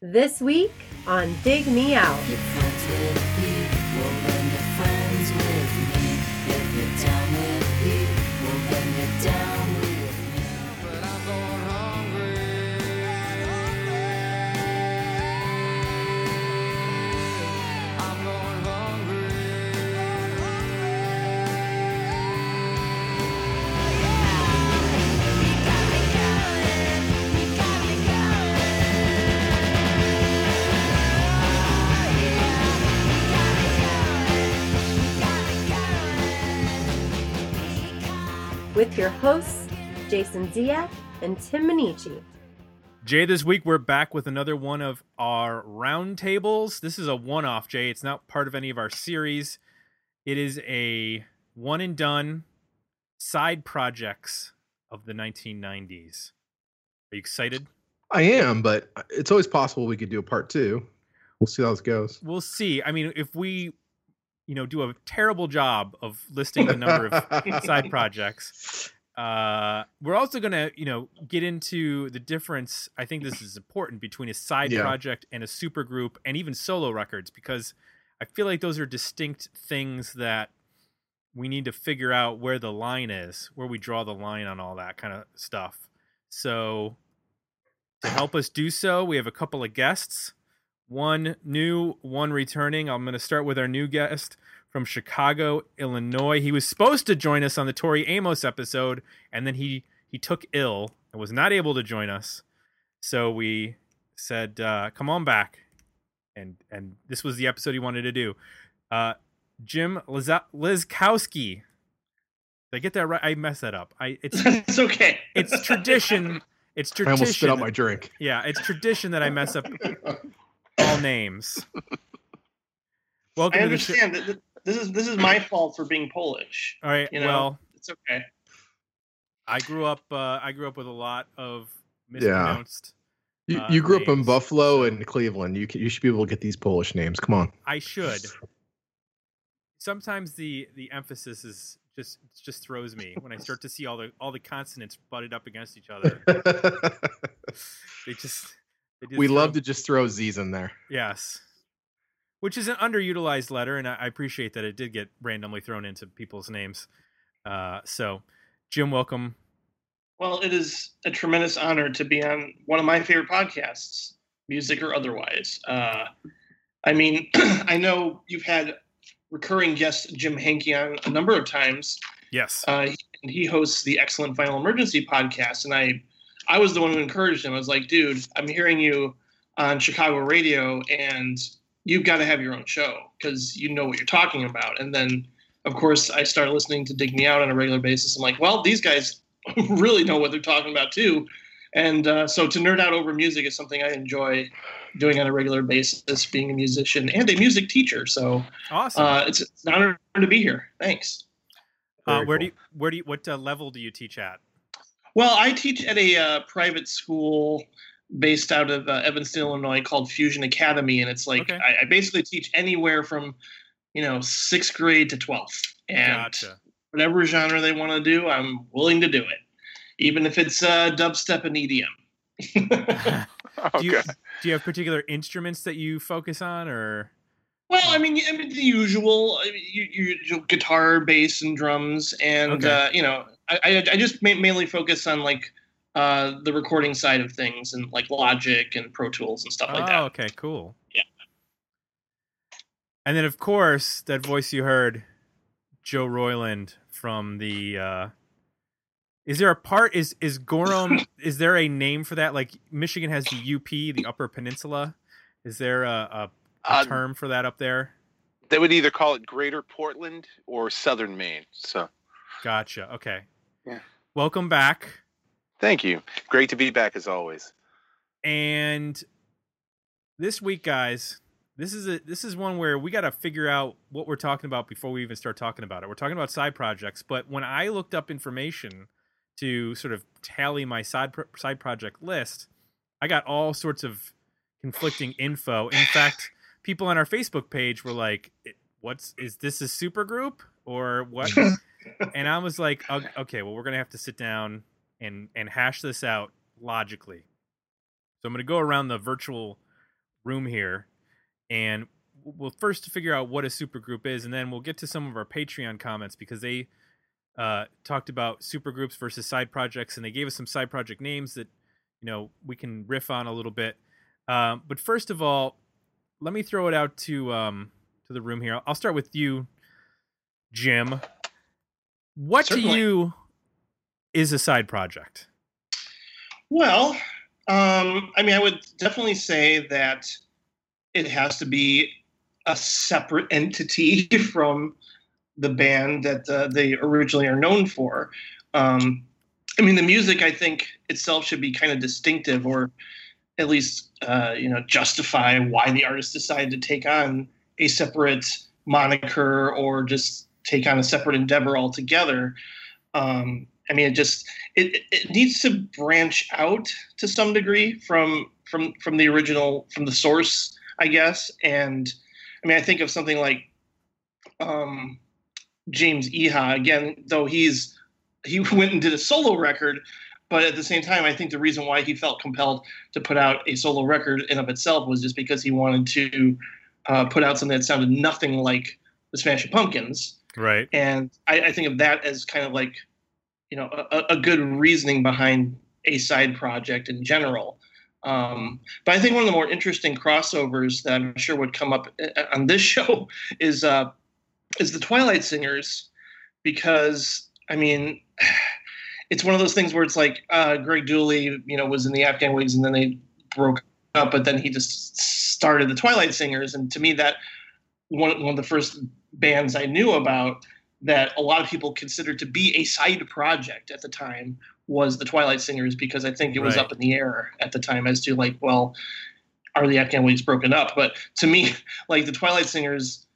This week on Dig Me Out. Get with your hosts, Jason Ziak and Tim Minichi. Jay, this week we're back with another one of our roundtables. This is a one off, Jay. It's not part of any of our series. It is a one and done side projects of the 1990s. Are you excited? I am, but it's always possible we could do a part two. We'll see how this goes. We'll see. I mean, if we, you know, do a terrible job of listing the number of side projects, uh, we're also going to, you know, get into the difference. I think this is important between a side Yeah. project and a super group and even solo records because I feel like those are distinct things that we need to figure out where the line is, where we draw the line on all that kind of stuff. So, to help us do so, we have a couple of guests one new, one returning. I'm going to start with our new guest from Chicago, Illinois. He was supposed to join us on the Tori Amos episode, and then he he took ill and was not able to join us. So we said, uh, "Come on back," and and this was the episode he wanted to do. Uh, Jim Liza- Lizkowski. Did I get that right? I messed that up. I it's it's okay. it's tradition. It's tradition. I tradition. almost spit out my drink. Yeah, it's tradition that I mess up all names. Welcome I to the show. understand that this is this is my fault for being Polish. All right. You know? Well, It's okay. I grew up. Uh, I grew up with a lot of mispronounced. You, Uh, you grew up in Buffalo and Cleveland. You can, you should be able to get these Polish names. Come on. I should. Sometimes the the emphasis is just just throws me when I start to see all the all the consonants butted up against each other. They just. They just we throw- love to just throw Z's in there. Yes. Which is an underutilized letter, and I I appreciate that it did get randomly thrown into people's names. Uh, so, Jim, welcome. Well, it is a tremendous honor to be on one of my favorite podcasts, music or otherwise. Uh, I mean, I know you've had recurring guest Jim Hankey on a number of times. Yes. Uh, he, and he hosts the Excellent Final Emergency podcast, and I, I was the one who encouraged him. I was like, dude, I'm hearing you on Chicago radio, and you've got to have your own show because you know what you're talking about. And then, of course, I started listening to Dig Me Out on a regular basis. I'm like, well, these guys really know what they're talking about too. And uh, so to nerd out over music is something I enjoy doing on a regular basis, being a musician and a music teacher. So awesome. uh, it's, it's an honor to be here. Thanks. Uh, where cool. do you, where do you, what uh, level do you teach at? Well, I teach at a uh, private school based out of uh, Evanston, Illinois, called Fusion Academy, and it's like Okay. I, I basically teach anywhere from, you know, sixth grade to twelfth, and Gotcha. whatever genre they want to do, I'm willing to do it, even if it's uh, dubstep and EDM. do you do you have particular instruments that you focus on, or Well, I mean, I mean the usual, I mean, you, you, you guitar, bass, and drums, and Okay. uh, you know, I, I, I just ma- mainly focus on like uh, the recording side of things, and like Logic and Pro Tools and stuff oh, like that. Oh okay, cool. Yeah. And then, of course, that voice you heard, Joe Royland from the. Uh, is there a part? Is is Gorham? is there a name for that? Like Michigan has the UP, the Upper Peninsula. Is there a, a, a Uh, term for that up there? They would either call it Greater Portland or Southern Maine. So Gotcha. Okay. Yeah. Welcome back. thank you. Great to be back as always. And this week, guys, this is a this is one where we got to figure out what we're talking about before we even start talking about it. We're talking about side projects, but when I looked up information to sort of tally my side pro- side project list, I got all sorts of conflicting info. In fact, people on our Facebook page were like, "What's is this a super group or what?" and I was like, "Okay, well, we're gonna have to sit down and and hash this out logically." So I'm gonna go around the virtual room here, and we'll first figure out what a supergroup is, and then we'll get to some of our Patreon comments because they uh, talked about supergroups versus side projects, and they gave us some side project names that you know we can riff on a little bit. Um, but first of all, let me throw it out to um, to the room here. I'll start with you, Jim. What Certainly. to you is a side project? Well, um, I mean, I would definitely say that it has to be a separate entity from the band that uh, they originally are known for. Um, I mean, the music I think itself should be kind of distinctive, or at least uh, you know justify why the artist decided to take on a separate moniker or just take on a separate endeavor altogether. Um, I mean, it just it, it- needs to branch out to some degree from from from the original from the source, I guess. And I mean, I think of something like um, James Iha again, though he's he went and did a solo record, but at the same time, I think the reason why he felt compelled to put out a solo record in of itself was just because he wanted to uh, put out something that sounded nothing like the Smashing Pumpkins Right. and I, I think of that as kind of like you know a, a good reasoning behind a side project in general. Um, but i think one of the more interesting crossovers that i'm sure would come up uh, on this show is uh, is the twilight singers. Because i mean it's one of those things where it's like uh, greg dulli you know was in the afghan whigs and then they broke up but then he just started the twilight singers. And to me that one, one of the first bands I knew about that a lot of people considered to be a side project at the time was the Twilight Singers because I think it was Right. up in the air at the time as to like, well, are the Afghan Whigs broken up? But to me, like the Twilight Singers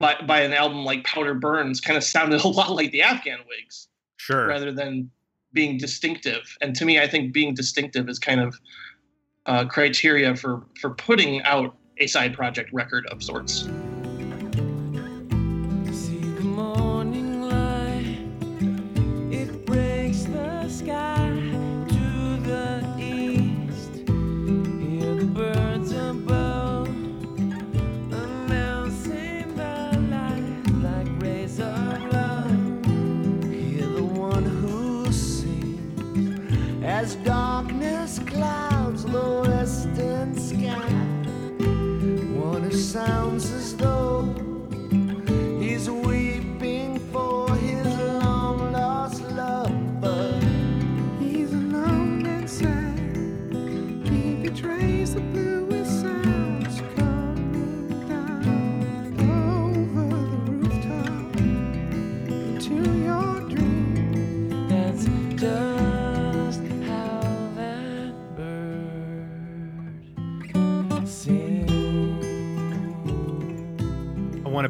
by, by an album like Powder Burns kind of sounded a lot like the Afghan Whigs Sure. rather than being distinctive. And to me, I think being distinctive is kind of uh, criteria for for putting out a side project record of sorts.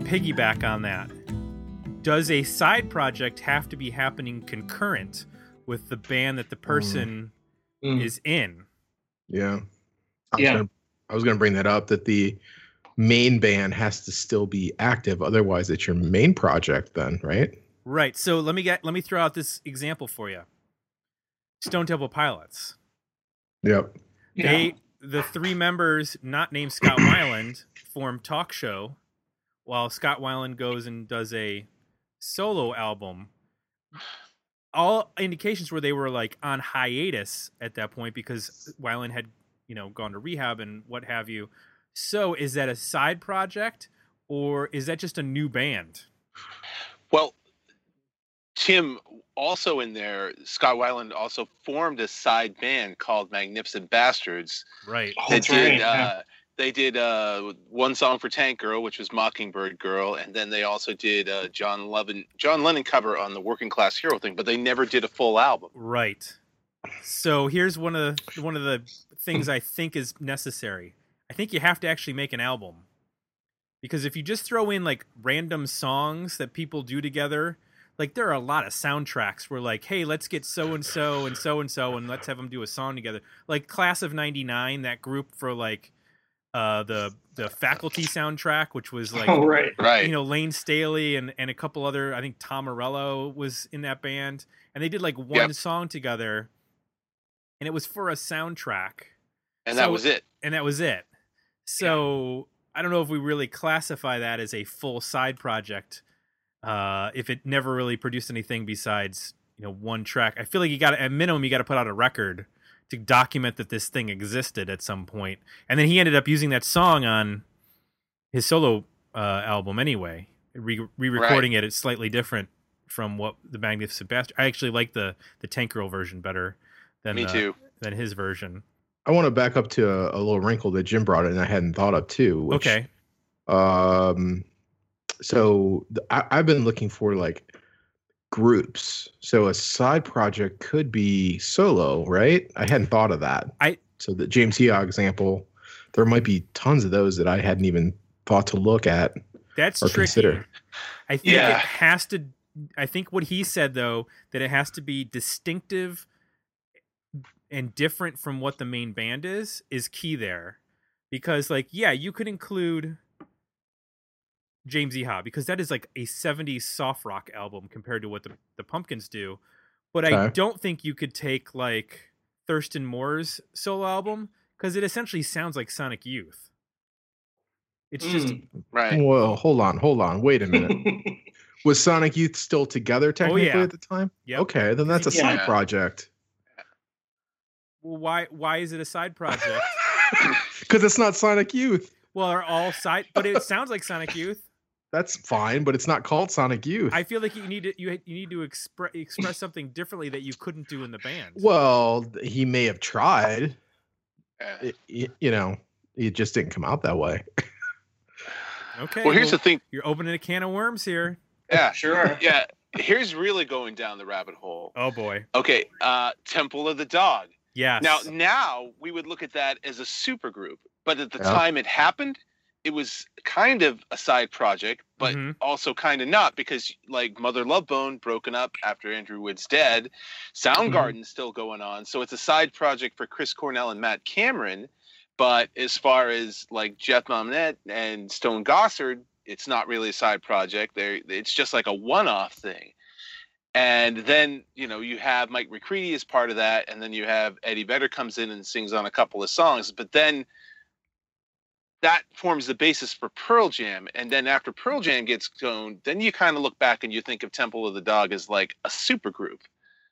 Piggyback on that. Does a side project have to be happening concurrent with the band that the person Mm. is in? Yeah. I was Yeah. Gonna, I was going to bring that up that the main band has to still be active. Otherwise, it's your main project, then, right? Right. So let me get let me throw out this example for you. Stone Temple Pilots. Yep. Yeah. They the three members not named Scott Weiland form Talk Show, while Scott Weiland goes and does a solo album. All indications were they were like on hiatus at that point because Weiland had, you know, gone to rehab and what have you. So is that a side project or is that just a new band? Well, Tim, also in there, Scott Weiland also formed a side band called Magnificent Bastards. Right. They that's did. right, yeah. Uh, they did uh, one song for Tank Girl, which was Mockingbird Girl, and then they also did uh, John Lennon John Lennon cover on the Working Class Hero thing. But they never did a full album. Right. So here's one of the one of the things I think is necessary. I think you have to actually make an album. Because if you just throw in like random songs that people do together, like there are a lot of soundtracks where like, hey, let's get so and so and so and so and let's have them do a song together. Like Class of 99, that group for like uh the the faculty soundtrack which was like oh right. Right. you know Layne Staley and and a couple other I think Tom Morello was in that band and they did like one Yep. song together and it was for a soundtrack and that was it. and that was it. So I don't know if we really classify that as a full side project. Uh, if it never really produced anything besides you know one track, I feel like you got to at minimum you got to put out a record to document that this thing existed at some point. And then he ended up using that song on his solo uh, album anyway, re recording it. It's slightly different from what the Magnificent Bastard. I actually like the the Tank Girl version better than Me uh, too. than his version. I want to back up to a, a little wrinkle that Jim brought in I hadn't thought of too. Which, okay. Um, so th- I, I've been looking for like groups. So a side project could be solo, right? I hadn't thought of that. I- so the James Iha example, there might be tons of those that I hadn't even thought to look at That's or tricky. consider. I think Yeah. it has to. I think what he said though that it has to be distinctive and different from what the main band is is key there, because like yeah, you could include James Iha because that is like a '70s soft rock album compared to what the the Pumpkins do, but I don't think you could take like Thurston Moore's solo album because it essentially sounds like Sonic Youth. It's just Mm. Right. Well, hold on, hold on, wait a minute. Was Sonic Youth still together technically Oh, yeah. at the time? Yep. Okay, then that's a Yeah. side project. well, why why is it a side project? Because it's not Sonic Youth. Well, are all side, but it sounds like Sonic Youth. That's fine, but it's not called Sonic Youth. I feel like you need to you you need to express express something differently that you couldn't do in the band. well, he may have tried. Yeah. It- you know, it just didn't come out that way. okay. Well, here's the thing. you're opening a can of worms here. Yeah. sure. Yeah. Here's really going down the rabbit hole. Oh boy. Okay. Uh, Temple of the Dog. Yeah. Now, now we would look at that as a super group, but at the Yeah. time it happened, it was kind of a side project, but Mhm. also kind of not because, like, Mother Love Bone broken up after Andrew Wood's dead, Soundgarden's still going on, so it's a side project for Chris Cornell and Matt Cameron. But as far as like Jeff Ament and Stone Gossard, it's not really a side project. They it's just like a one-off thing. And then, you know, you have Mike McCready as part of that, and then you have Eddie Vedder comes in and sings on a couple of songs. But then that forms the basis for Pearl Jam. And then after Pearl Jam gets going, then you kind of look back and you think of Temple of the Dog as like a super group.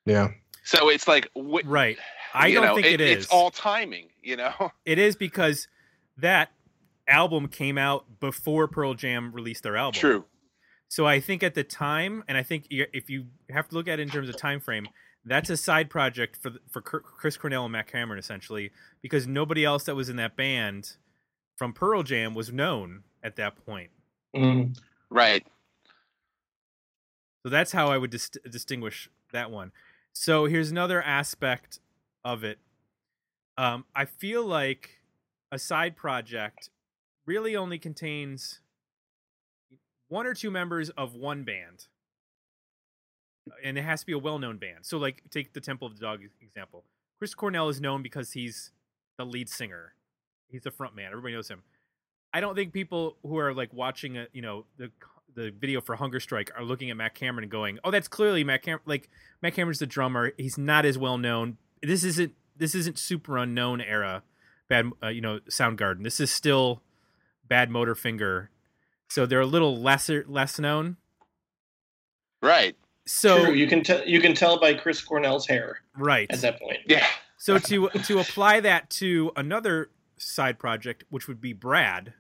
Yeah. So it's like, wh- right. I don't know, think it is. It's all timing, you know? It is because that album came out before Pearl Jam released their album. True. So I think at the time, and I think if you have to look at it in terms of time frame, that's a side project for for Chris Cornell and Matt Cameron essentially, because nobody else that was in that band from Pearl Jam was known at that point. Mm. Right. So that's how I would dis- distinguish that one. So here's another aspect of it. Um, I feel like a side project really only contains one or two members of one band, and it has to be a well-known band. So, like, take the Temple of the Dog example. Chris Cornell is known because he's the lead singer. He's the front man. Everybody knows him. I don't think people who are like watching a you know the the video for Hunger Strike are looking at Matt Cameron and going, "Oh, that's clearly Matt Cameron." Like Matt Cameron's the drummer. He's not as well known. This isn't this isn't super unknown era. Bad, uh, you know, Soundgarden. This is still Badmotorfinger. So they're a little lesser less known. Right. So True. You can tell. You can tell by Chris Cornell's hair right. at that point. Yeah. So to to apply that to another side project, which would be Brad,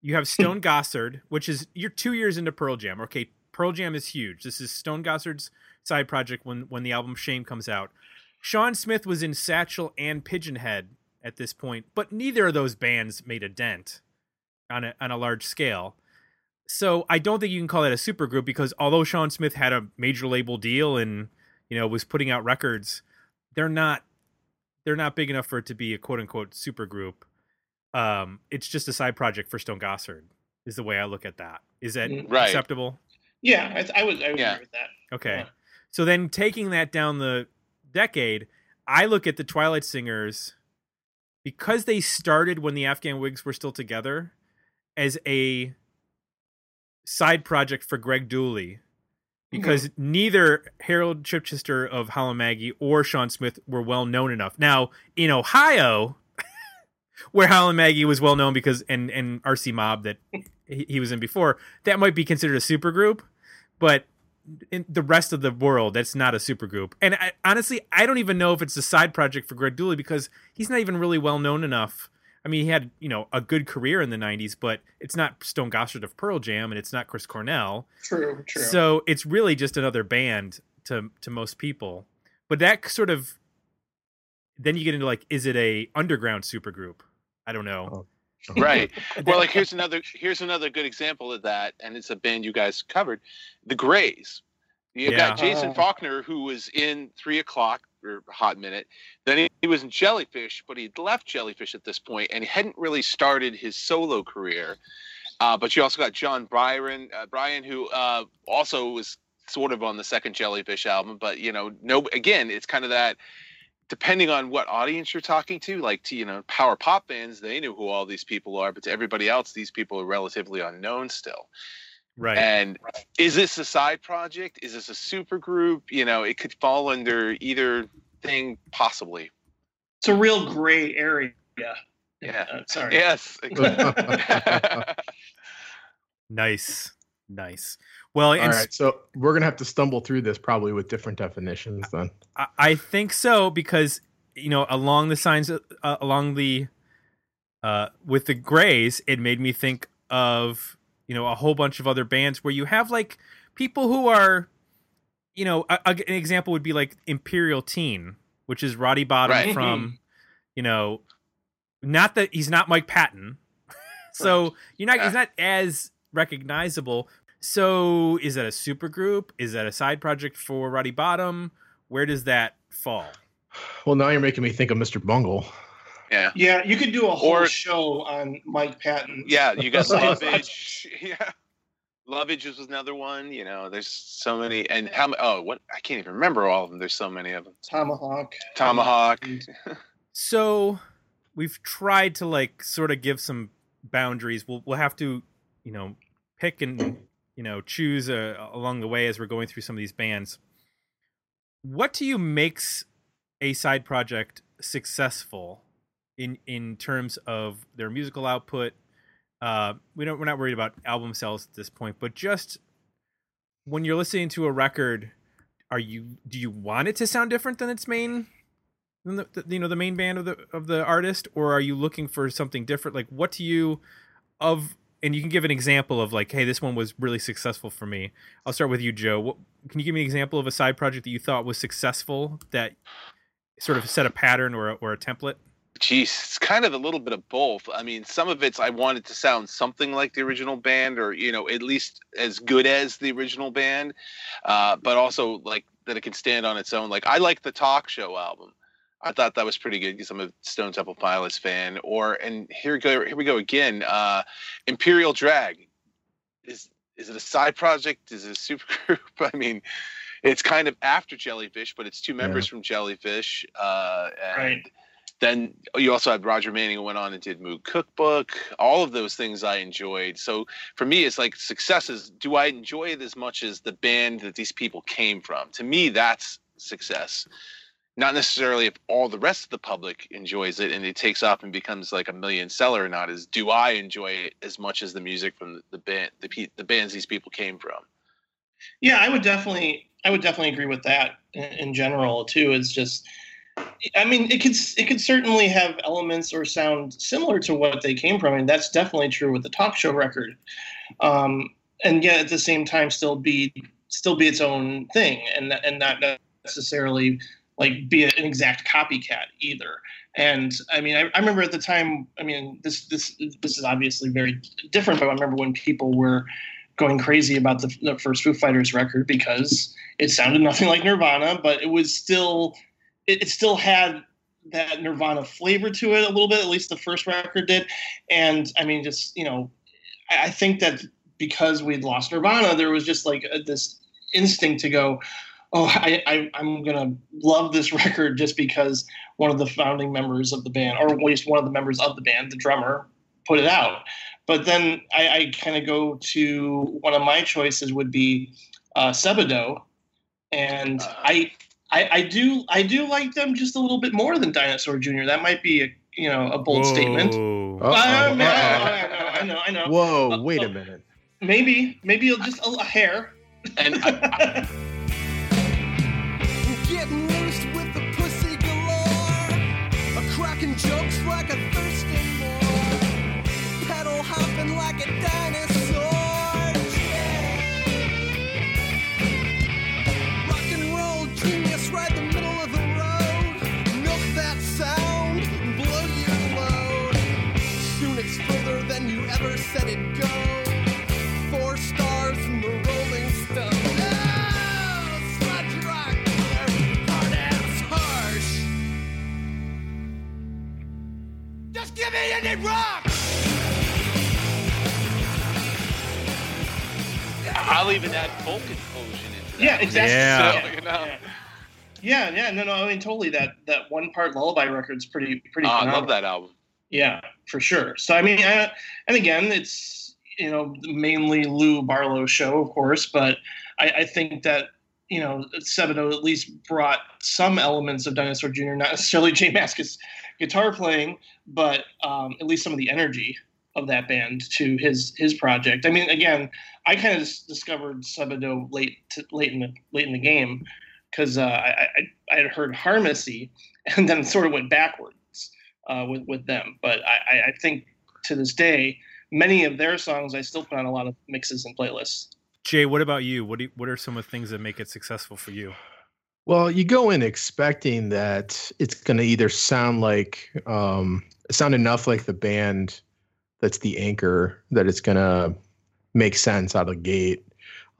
you have hmm. Stone Gossard, which is you're two years into Pearl Jam. Okay, Pearl Jam is huge. This is Stone Gossard's side project when when the album Shame comes out. Shawn Smith was in Satchel and Pigeonhead at this point, but neither of those bands made a dent on a on a large scale. So I don't think you can call that a supergroup because although Shawn Smith had a major label deal and you know was putting out records, they're not they're not big enough for it to be a quote unquote supergroup. Um, it's just a side project for Stone Gossard. Is the way I look at that. Is that Mm. Right. acceptable? Yeah, I, th- I would. I would Yeah. agree with that. Okay. Yeah. So then taking that down the decade, I look at the Twilight Singers because they started when the Afghan Whigs were still together as a side project for Greg Dulli. Because neither Harold Chichester of Howlin' Maggie or Shawn Smith were well known enough. Now, in Ohio, where Howlin' Maggie was well known because and and RC Mob that he, he was in before that might be considered a supergroup, but in the rest of the world that's not a supergroup. And I, honestly, I don't even know if it's a side project for Greg Dulli because he's not even really well known enough. I mean, he had you know a good career in the '90s, but it's not Stone Gossard of Pearl Jam, and it's not Chris Cornell. True, true. So it's really just another band to to most people. But that sort of then you get into like, is it a underground supergroup? I don't know. Oh. right well like here's another here's another good example of that and it's a band you guys covered the grays you Yeah. got jason Oh. falkner who was in three o'clock or hot minute then he, he was in jellyfish but he'd left jellyfish at this point and he hadn't really started his solo career uh, but you also got jon brion uh, brion who uh, also was sort of on the second jellyfish album but you know no again it's kind of that depending on what audience you're talking to, like to you know power pop bands, they knew who all these people are, but to everybody else, these people are relatively unknown still. Right. And is this a side project? Is this a super group? You know, it could fall under either thing possibly. it's a real gray area. Yeah. Uh, sorry. Yes. nice. Nice. Well, all right. so we're gonna have to stumble through this probably with different definitions then. I, I think so because you know along the signs uh, along the uh with the Grays, it made me think of you know a whole bunch of other bands where you have like people who are you know a, a- an example would be like Imperial Teen, which is Roddy Bottum Right. from mm-hmm. you know not that he's not Mike Patton, so you're not he's not as recognizable. So is that a super group? Is that a side project for Roddy Bottum? Where does that fall? Well, now you're making me think of Mr. Bungle. Yeah. Yeah, you could do a whole Or- show on Mike Patton. Yeah, you got So- Lovage. Yeah. Lovage was another one. You know, there's so many. And how? ma- Oh, what? I can't even remember all of them. There's so many of them. Tomahawk. Tomahawk. So we've tried to like sort of give some boundaries. We'll we'll have to, you know, pick and you know choose uh, along the way as we're going through some of these bands. What do you makes a side project successful in in terms of their musical output? Uh, we don't we're not worried about album sales at this point, but just when you're listening to a record, are you do you want it to sound different than its main than the, the you know the main band of the of the artist? Or are you looking for something different? Like what do you of and you can give an example of like hey this one was really successful for me. I'll start with you joe. What, can you give me an example of a side project that you thought was successful that sort of set a pattern or a, or a template Geez, it's kind of a little bit of both. I mean, some of it's I wanted to sound something like the original band, or you know, at least as good as the original band, uh, but also like that it can stand on its own. Like I like the Talk Show album. I thought that was pretty good because I'm a Stone Temple Pilots fan. Or and here we go, here we go again. Uh, Imperial Drag is is it a side project? Is it a super group? I mean, it's kind of after Jellyfish, but it's two members from Jellyfish. Uh, and Right. Then you also had Roger Manning who went on and did Moog Cookbook. All of those things I enjoyed. So for me, it's like success is do I enjoy it as much as the band that these people came from? To me, that's success. Not necessarily if all the rest of the public enjoys it and it takes off and becomes like a million seller or not. Is do I enjoy it as much as the music from the, band, the the bands these people came from? Yeah, I would definitely, I would definitely agree with that in general too. It's just, I mean, it could, it could certainly have elements or sound similar to what they came from, and that's definitely true with the talk show record. Um, and yet at the same time, still be, still be its own thing, and and not necessarily like be an exact copycat either. And I mean, I, I remember at the time. I mean, this this this is obviously very different, but I remember when people were going crazy about the, the first Foo Fighters record because it sounded nothing like Nirvana, but it was still it, it still had that Nirvana flavor to it a little bit. At least the first record did. And I mean, just you know, I, I think that because we'd lost Nirvana, there was just like a, this instinct to go. Oh, I, I, I'm gonna love this record just because one of the founding members of the band, or at least one of the members of the band, the drummer, put it out. But then I, I kind of go to one of my choices would be uh, Sebadoh, and I, I I do I do like them just a little bit more than Dinosaur Jr. That might be a, you know a bold statement. Whoa. Oh. I, know, Uh-oh. I know, I know, I know. Whoa, uh, wait a minute. Maybe, maybe just a, a hair. And I, Getting loose with the pussy galore. A cracking jokes like a Thurston Moore. Pedal hopping like a Just give me any rock. I'll even add folk implosion into that. Yeah, exactly. Yeah. So, you know. yeah. Yeah, yeah, no, no. I mean, totally. That that one part lullaby record's pretty pretty. Oh, I love that album. Yeah, for sure. So I mean, I, and again, it's you know mainly Lou Barlow show, of course, but I, I think that you know Sebadoh at least brought some elements of Dinosaur Jr. Not necessarily J Mascis guitar playing, but um, at least some of the energy of that band to his his project. I mean, again, I kind of discovered Sebadoh late to, late in the late in the game because uh, I, I I had heard Harmacy and then sort of went backwards uh, with with them. But I, I- think to this day, many of their songs I still put on a lot of mixes and playlists. Jay, what about you? What do you, what are some of the things that make it successful for you? Well, you go in expecting that it's going to either sound like, um, sound enough like the band that's the anchor that it's going to make sense out of the gate.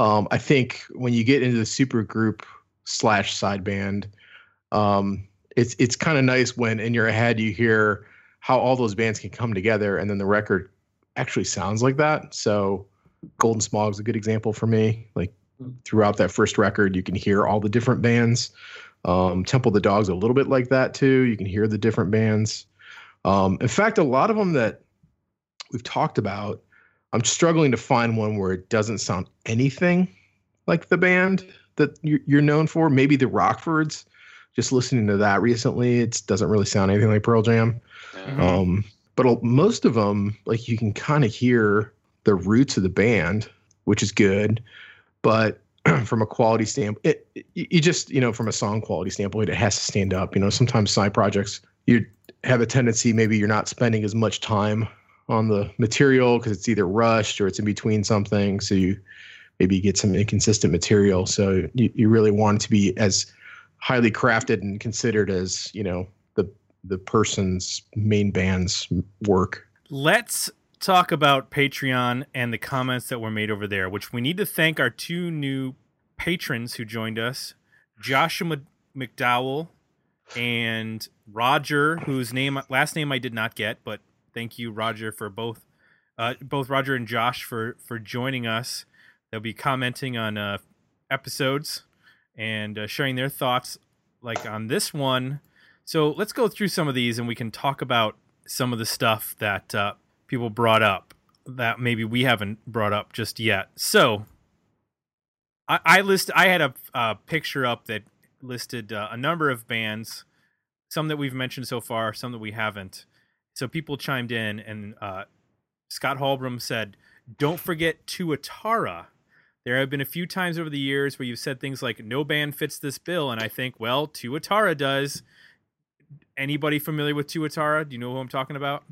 Um, I think when you get into the super group slash side band, um, it's it's kind of nice when in your head you hear how all those bands can come together, and then the record actually sounds like that. So, Golden Smog is a good example for me. Like throughout that first record, you can hear all the different bands. Um, Temple of the Dog's a little bit like that too. You can hear the different bands. Um, in fact, a lot of them that we've talked about, I'm struggling to find one where it doesn't sound anything like the band that you're, you're known for. Maybe the Rockfords. Just listening to that recently, it doesn't really sound anything like Pearl Jam. Mhm. Um, but most of them, like you can kind of hear the roots of the band, which is good. But from a quality standpoint, it, you just you know from a song quality standpoint, it has to stand up. You know, sometimes side projects you have a tendency maybe you're not spending as much time on the material because it's either rushed or it's in between something, so you maybe get some inconsistent material. So you, you really want it to be as highly crafted and considered as you know the the person's main band's work. Let's talk about Patreon and the comments that were made over there, which we need to thank our two new patrons who joined us Joshua McDowell and Roger, whose name last name I did not get, but thank you, Roger, for both uh, both Roger and Josh for for joining us. They'll be commenting on uh, episodes and uh, sharing their thoughts, like on this one. So let's go through some of these, and we can talk about some of the stuff that uh, people brought up that maybe we haven't brought up just yet. So I, I list I had a, a picture up that listed uh, a number of bands, some that we've mentioned so far, some that we haven't. So people chimed in, and uh, Scott Halbram said, "Don't forget Tuatara." There have been a few times over the years where you've said things like "No band fits this bill," and I think, well, Tuatara does. Anybody familiar with Tuatara? Do you know who I'm talking about?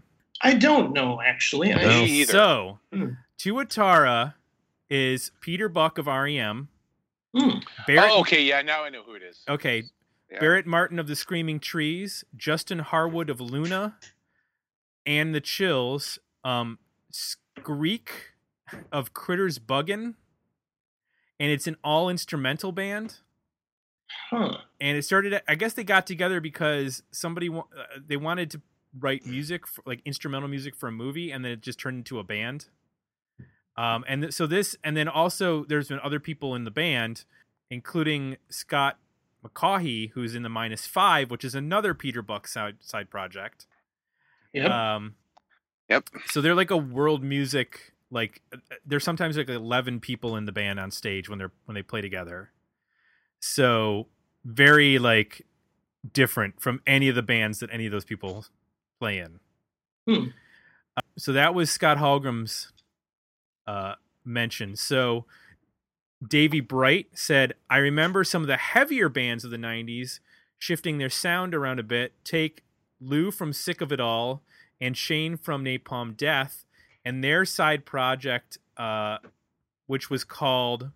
I don't know actually. No. Me either. So, Hmm. Tuatara is Peter Buck of REM. Hmm. Barrett, Oh, okay, yeah, now I know who it is. okay, Yeah. Barrett Martin of the Screaming Trees, Justin Harwood of Luna, and the Chills, um, Skerik of Critters Buggin', and it's an all instrumental band. Huh. and it started i guess they got together because somebody uh, they wanted to write music for, like instrumental music for a movie and then it just turned into a band um and th- so this and then also there's been other people in the band including scott mccaughey who's in the minus five which is another peter buck side side project Yep. um Yep. so they're like a world music like there's sometimes like 11 people in the band on stage when they're when they play together so very like different from any of the bands that any of those people play in. Hmm. Uh, so that was Scott Hallgrim's uh, mention. So Davy Bright said, I remember some of the heavier bands of the 90s shifting their sound around a bit. Take Lou from Sick of It All and Shane from Napalm Death and their side project, uh, which was called,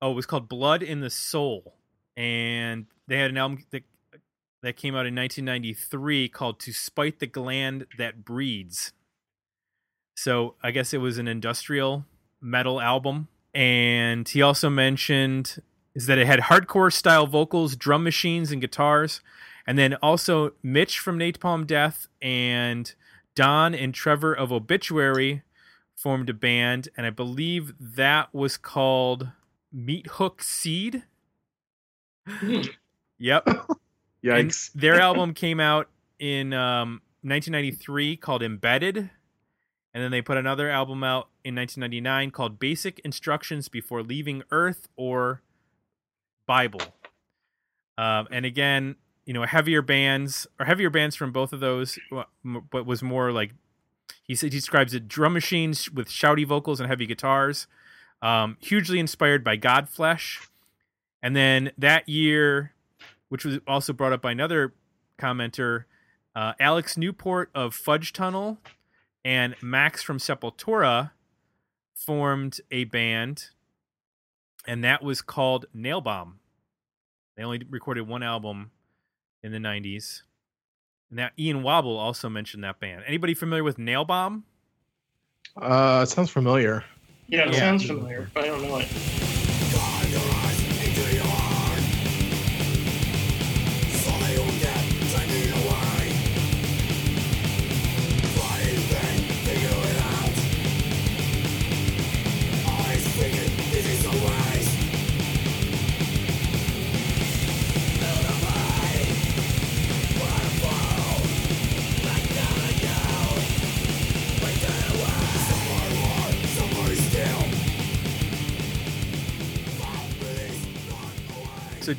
oh, it was called Blood in the Soul. And they had an album that, that came out in 1993 called To Spite the Gland That Breeds. So I guess it was an industrial metal album. And he also mentioned is that it had hardcore style vocals, drum machines, and guitars. And then also Mitch from Napalm Death and Don and Trevor of Obituary formed a band, and I believe that was called Meat Hook Seed. Hmm. Yep. And their album came out in um, 1993 called Embedded. And then they put another album out in 1999 called Basic Instructions Before Leaving Earth or Bible. Um, and again, you know, heavier bands or heavier bands from both of those, but was more like he said he describes it drum machines with shouty vocals and heavy guitars. Um, hugely inspired by Godflesh. And then that year, which was also brought up by another commenter, uh, Alex Newport of Fudge Tunnel and Max from Sepultura formed a band, and that was called Nail Bomb. They only recorded one album in the '90s, and that Ian Wobble also mentioned that band. Anybody familiar with Nail Bomb? Uh, it sounds familiar. Yeah, it Yeah. sounds familiar, but I don't know it.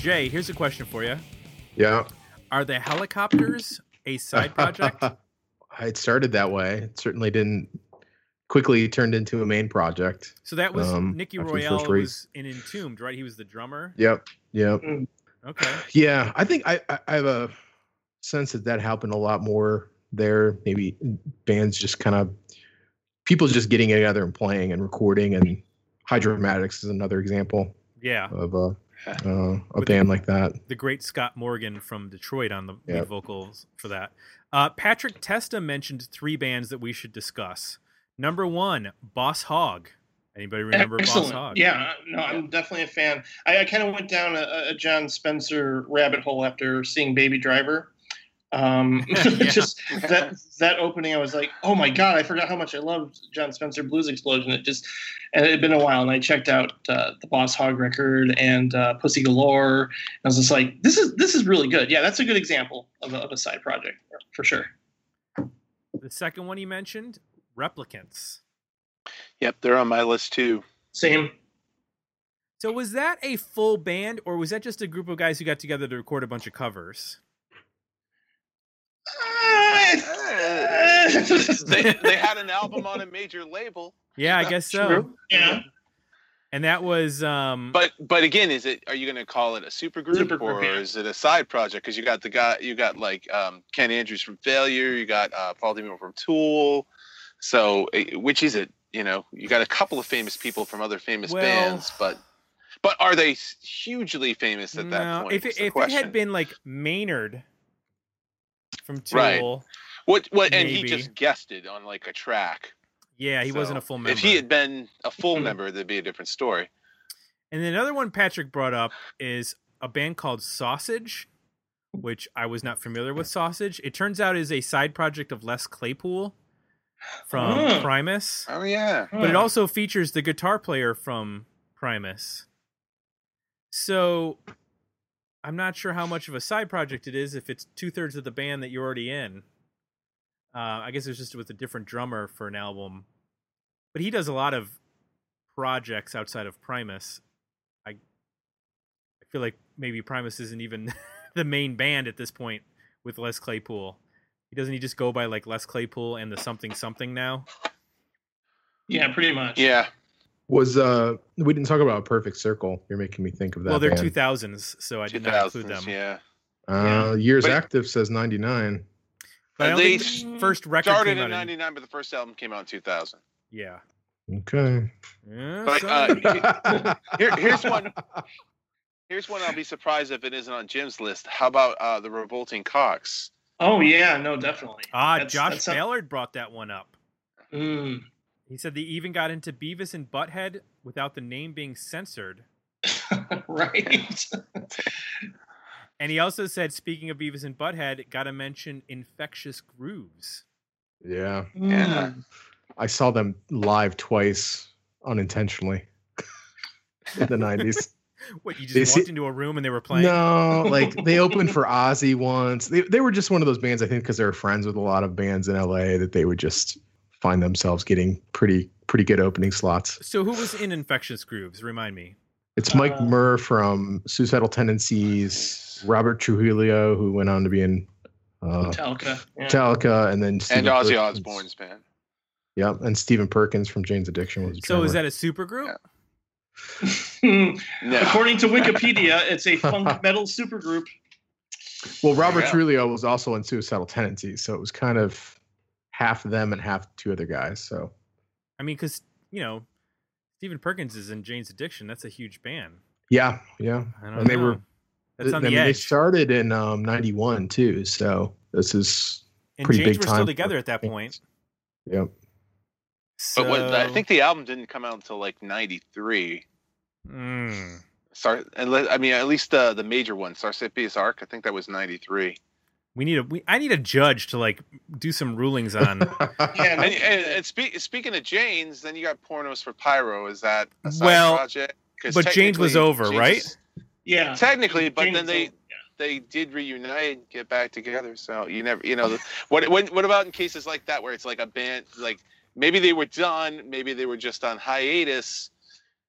Jay, here's a question for you: Yeah. Are the Hellacopters a side project? it started that way. It certainly didn't quickly turned into a main project. So that was Um, Nicke Royale was in Entombed, right? He was the drummer. Yep. Yep. Okay. Yeah, I think I, I have a sense that that happened a lot more there. Maybe bands just kind of people just getting together and playing and recording, and Hydromatics is another example Yeah. of a uh, a With- band like that. the great Scott Morgan from Detroit on the lead vocals for that. Uh, Patrick Testa mentioned three bands that we should discuss. Number one, Boss Hog. Anybody remember Boss Hog? Yeah, no, I'm definitely a fan. I, I kind of went down a, a Jon Spencer rabbit hole after seeing Baby Driver. Um, just that that opening, I was like, oh my god, I forgot how much I loved Jon Spencer Blues Explosion. It just and it had been a while, and I checked out uh, the Boss Hog record and uh, Pussy Galore. And I was just like, this is this is really good. Yeah, that's a good example of a, of a side project for sure. The second one you mentioned, Replicants. Yep, they're on my list too. Same. So was that a full band, or was that just a group of guys who got together to record a bunch of covers? They they had an album on a major label, Yeah, I guess so. True. Yeah. And that was um but but again, is it are you going to call it a supergroup Supergroup, or yeah. is it a side project? Because you got the guy, you got like um, Ken Andrews from Failure, you got uh, Paul D'Amour from Tool. So eh, which is it? You know, you got a couple of famous people from other famous Well- bands, but but are they hugely famous at that point? if it, if it had been like Maynard from Tool, Right. What what and he Maybe. just guested on like a track. yeah, he wasn't a full member. If he had been a full member, that'd be a different story. And then another one Patrick brought up is a band called Sausage, which I was not familiar with. Sausage. It turns out is a side project of Les Claypool from Oh. Primus, Oh yeah. but it hmm. also features the guitar player from Primus. So I'm not sure how much of a side project it is if it's two thirds of the band that you're already in. Uh, I guess it's just with a different drummer for an album, but he does a lot of projects outside of Primus. I I feel like maybe Primus isn't even the main band at this point with Les Claypool. He doesn't he just go by like Les Claypool and the something something now? Yeah, pretty much. Yeah. Was uh we didn't talk about a Perfect Circle. You're making me think of that. well, they're band. two thousands, so I did not include them. Yeah. Uh, years But- active says 99. But I don't They the first record Started came in out in, '99, but the first album came out in 2000. yeah. Okay. Yeah, But, so- uh, Here- here's one. Here's one I'll be surprised if it isn't on Jim's list. How about uh, the Revolting Cocks? Oh yeah, no, definitely. ah, That's- Josh that's some- Ballard brought that one up. Mm. He said they even got into Beavis and Butthead without the name being censored. right. And he also said, speaking of Beavis and Butthead, got to mention Infectious Grooves. Yeah. Yeah. I saw them live twice unintentionally in the 90s. What, you just They walked see- into a room and they were playing? No, like they opened for Ozzy once. They they were just one of those bands, I think, because they were friends with a lot of bands in LA that they would just find themselves getting pretty pretty good opening slots. So who was in Infectious Grooves? Remind me. It's Mike Uh, Muir from Suicidal Tendencies, Robert Trujillo, who went on to be in uh, Metallica. Yeah. Metallica, and then And Stephen Ozzy Perkins. Osbourne's band. Yep, and Stephen Perkins from Jane's Addiction was. a So is that a super group? Yeah. No. According to Wikipedia, it's a funk metal supergroup. well? Robert Yeah. Trujillo was also in Suicidal Tendencies, so it was kind of half of them and half two other guys. So I mean, because, you know, Stephen Perkins is in Jane's Addiction. That's a huge band. yeah, yeah. I don't And they know. were- That's I on mean, the they started in um, '91 too, so this is and pretty James big were time still together at that point. Yep. So, But what, I think the album didn't come out until like '93. Mm. Star, and le- I mean, at least the the major one, Sarsippius' Ark. I think that was '93. We need a. We, I need a judge to like do some rulings on. Yeah, And, and, and spe- speaking of Jane's, then you got Porno for Pyros. Is that a side Well, project? 'Cause but Jane's was over, Jane's right? Yeah. Technically, but James then they Old- yeah. they did reunite, get back together. So you never, you know, the, what what what about in cases like that where it's like a band, like maybe they were done, maybe they were just on hiatus.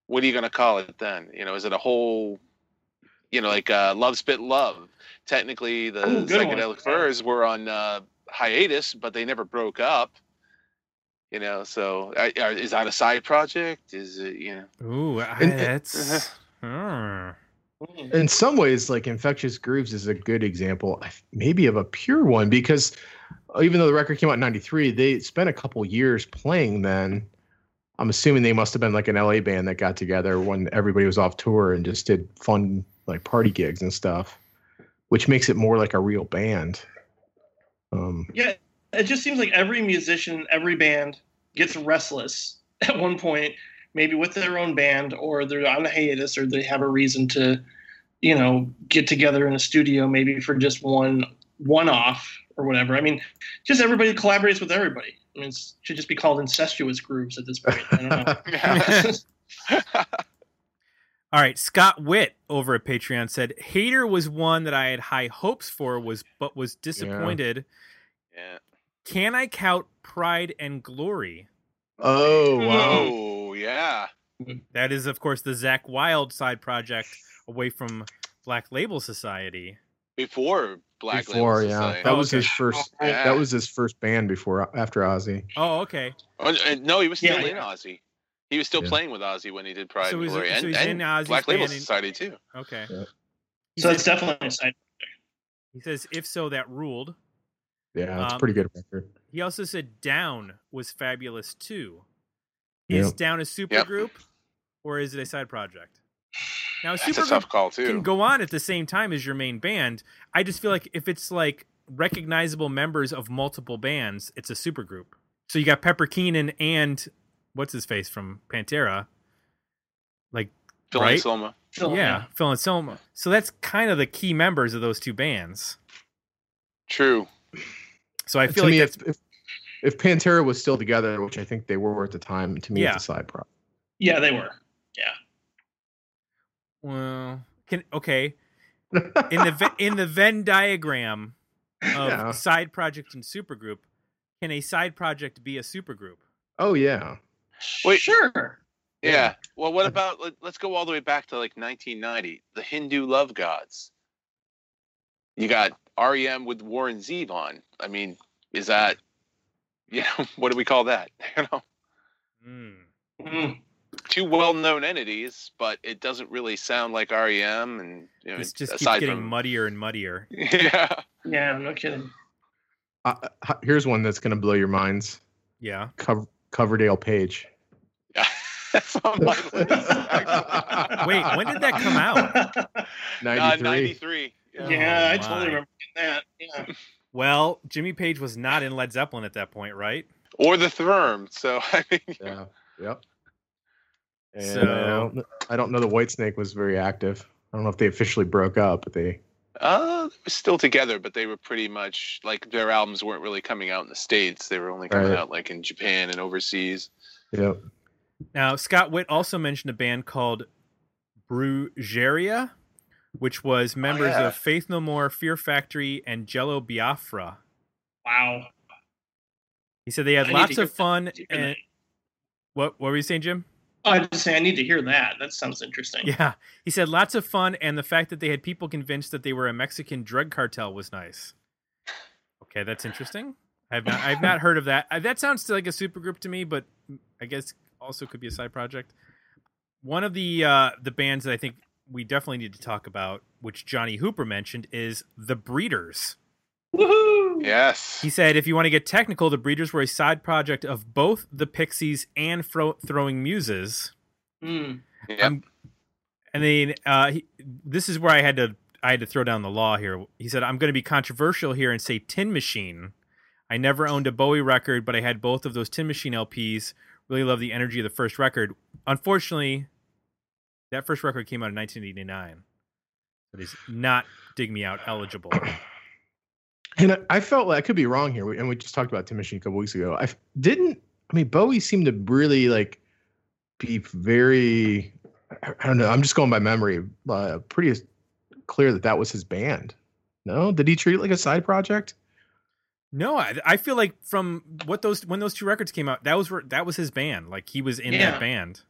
What are you gonna call it then? You know, is it a whole, you know, like uh, Love Spit Love? Technically, the Ooh, good one. psychedelic furs were on uh, hiatus, but they never broke up. You know, so uh, uh, is that a side project? Is it you know? Ooh, I, And- that's. Hmm. Mm. in some ways, like Infectious Grooves is a good example, maybe of a pure one, because even though the record came out in '93, they spent a couple years playing. Then I'm assuming they must have been like an LA band that got together when everybody was off tour and just did fun like party gigs and stuff, which makes it more like a real band. Um, Yeah, it just seems like every musician, every band gets restless at one point, maybe with their own band, or they're on a hiatus, or they have a reason to, you know, get together in a studio, maybe for just one one off or whatever. I mean, just everybody collaborates with everybody. I mean, it should just be called incestuous grooves at this point. I don't know. All right, Scott Witt over at Patreon said Hater was one that I had high hopes for was but was disappointed. yeah. Can I count Pride and Glory? oh wow! Oh yeah. That is of course the Zakk Wylde side project away from Black Label Society. Before Black before, Label yeah, Society. that Oh, was okay. his first. Yeah. That was his first band before after Ozzy. Oh, okay. Oh, no, he was still Yeah, in yeah. Ozzy. He was still Yeah. playing with Ozzy when he did Pride So and Glory, so and, and Black Label band Society too. Okay. Yeah. So says, it's definitely a side. he says if so that ruled. Yeah, it's Um, a pretty good record. He also said Down was fabulous too. Is Yep. Down a supergroup or is it a side project? Now a That's a supergroup tough call can go on at the same time as your main band. I just feel like if it's like recognizable members of multiple bands, it's a supergroup. So you got Pepper Keenan and what's his face from Pantera, like Phil right? Anselmo. Phil, yeah, Phil Anselmo. So that's kind of the key members of those two bands. True. So I to feel like me, that's if, if if Pantera was still together, which I think they were at the time, to me Yeah. it's a side project. Yeah, they were. Yeah. Well, can okay in the in the Venn diagram of Yeah. side project and supergroup, can a side project be a supergroup? Oh yeah. Wait. sure. Yeah. Yeah. Well, what about let, let's go all the way back to like 1990, the Hindu love gods. You got REM with Warren Zevon. I mean, is that, you know, what do we call that? You know, Mm. Mm. two well-known entities, but it doesn't really sound like REM. And you know, This just keeps aside getting from muddier and muddier. yeah, Yeah, I'm no kidding. Uh, here's one that's going to blow your minds. Yeah. Cover, Coverdale Page. that's on my list. Wait, when did that come out? Uh, 93. 93. Yeah. yeah, I Oh, totally remember that. Yeah. Well, Jimmy Page was not in Led Zeppelin at that point, right? Or the Firm. So I mean, Yeah. Yep. And So- I, don't, I don't know the Whitesnake was very active. I don't know if they officially broke up, but they. Uh, they were still together, but they were pretty much like their albums weren't really coming out in the states. They were only coming Right. out like in Japan and overseas. Yep. Now, Scott Witt also mentioned a band called Brujeria, which was members yeah. of Faith No More, Fear Factory, and Jello Biafra. Wow. He said they had I lots of fun. And what, what were you saying, Jim? Oh, I just say I need to hear that. That sounds interesting. Yeah. He said lots of fun, and the fact that they had people convinced that they were a Mexican drug cartel was nice. Okay, that's interesting. I've not, I've not heard of that. Uh, That sounds like a supergroup to me, but I guess also could be a side project. One of the uh, the bands that I think we definitely need to talk about, which Johnny Hooper mentioned, is the Breeders. Woohoo! Yes. He said, if you want to get technical, the Breeders were a side project of both the Pixies and Fro- Throwing Muses. Mm. Yep. I'm- and then uh, he, this is where I had to I had to throw down the law here. He said, "I'm going to be controversial here and say Tin Machine. I never owned a Bowie record, but I had both of those Tin Machine LPs. Really love the energy of the first record. Unfortunately, that first record came out in 1989. That is not Dig Me Out eligible. And I, I felt like I could be wrong here, and we just talked about Tim a couple weeks ago. I didn't. I mean, Bowie seemed to really like be very. I I don't know. I'm just going by memory. Uh, pretty clear that that was his band. No, did he treat it like a side project? No, I, I feel like from what those when those two records came out, that was where- that was his band. Like he was in Yeah. that band.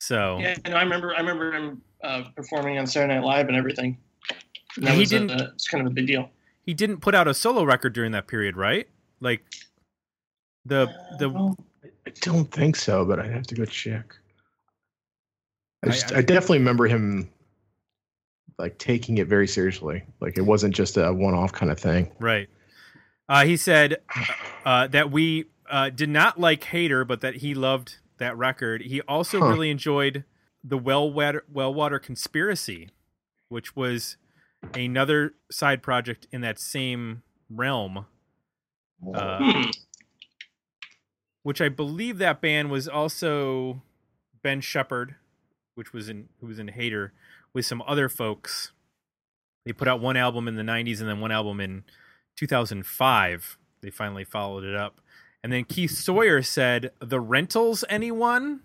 So Yeah, and I remember I remember him uh, performing on Saturday Night Live and everything. And Yeah, that he was didn't- a- it's kind of a big deal. He didn't put out a solo record during that period, right? Like the the Uh, I don't think so, but I'd have to go check. I, I- just, I- I, definitely remember him like taking it very seriously. Like it wasn't just a one-off kind of thing. right. Uh, he said uh, that we uh, did not like Hater, but that he loved that record. He also Huh. really enjoyed the Well Wellwater Conspiracy, which was another side project in that same realm. Uh, hmm. which I believe that band was also Ben Shepherd, which was in who was in Hater with some other folks. They put out one album in the '90s and then one album in 2005. They finally followed it up, and then Keith Sawyer said, "The Rentals, anyone?"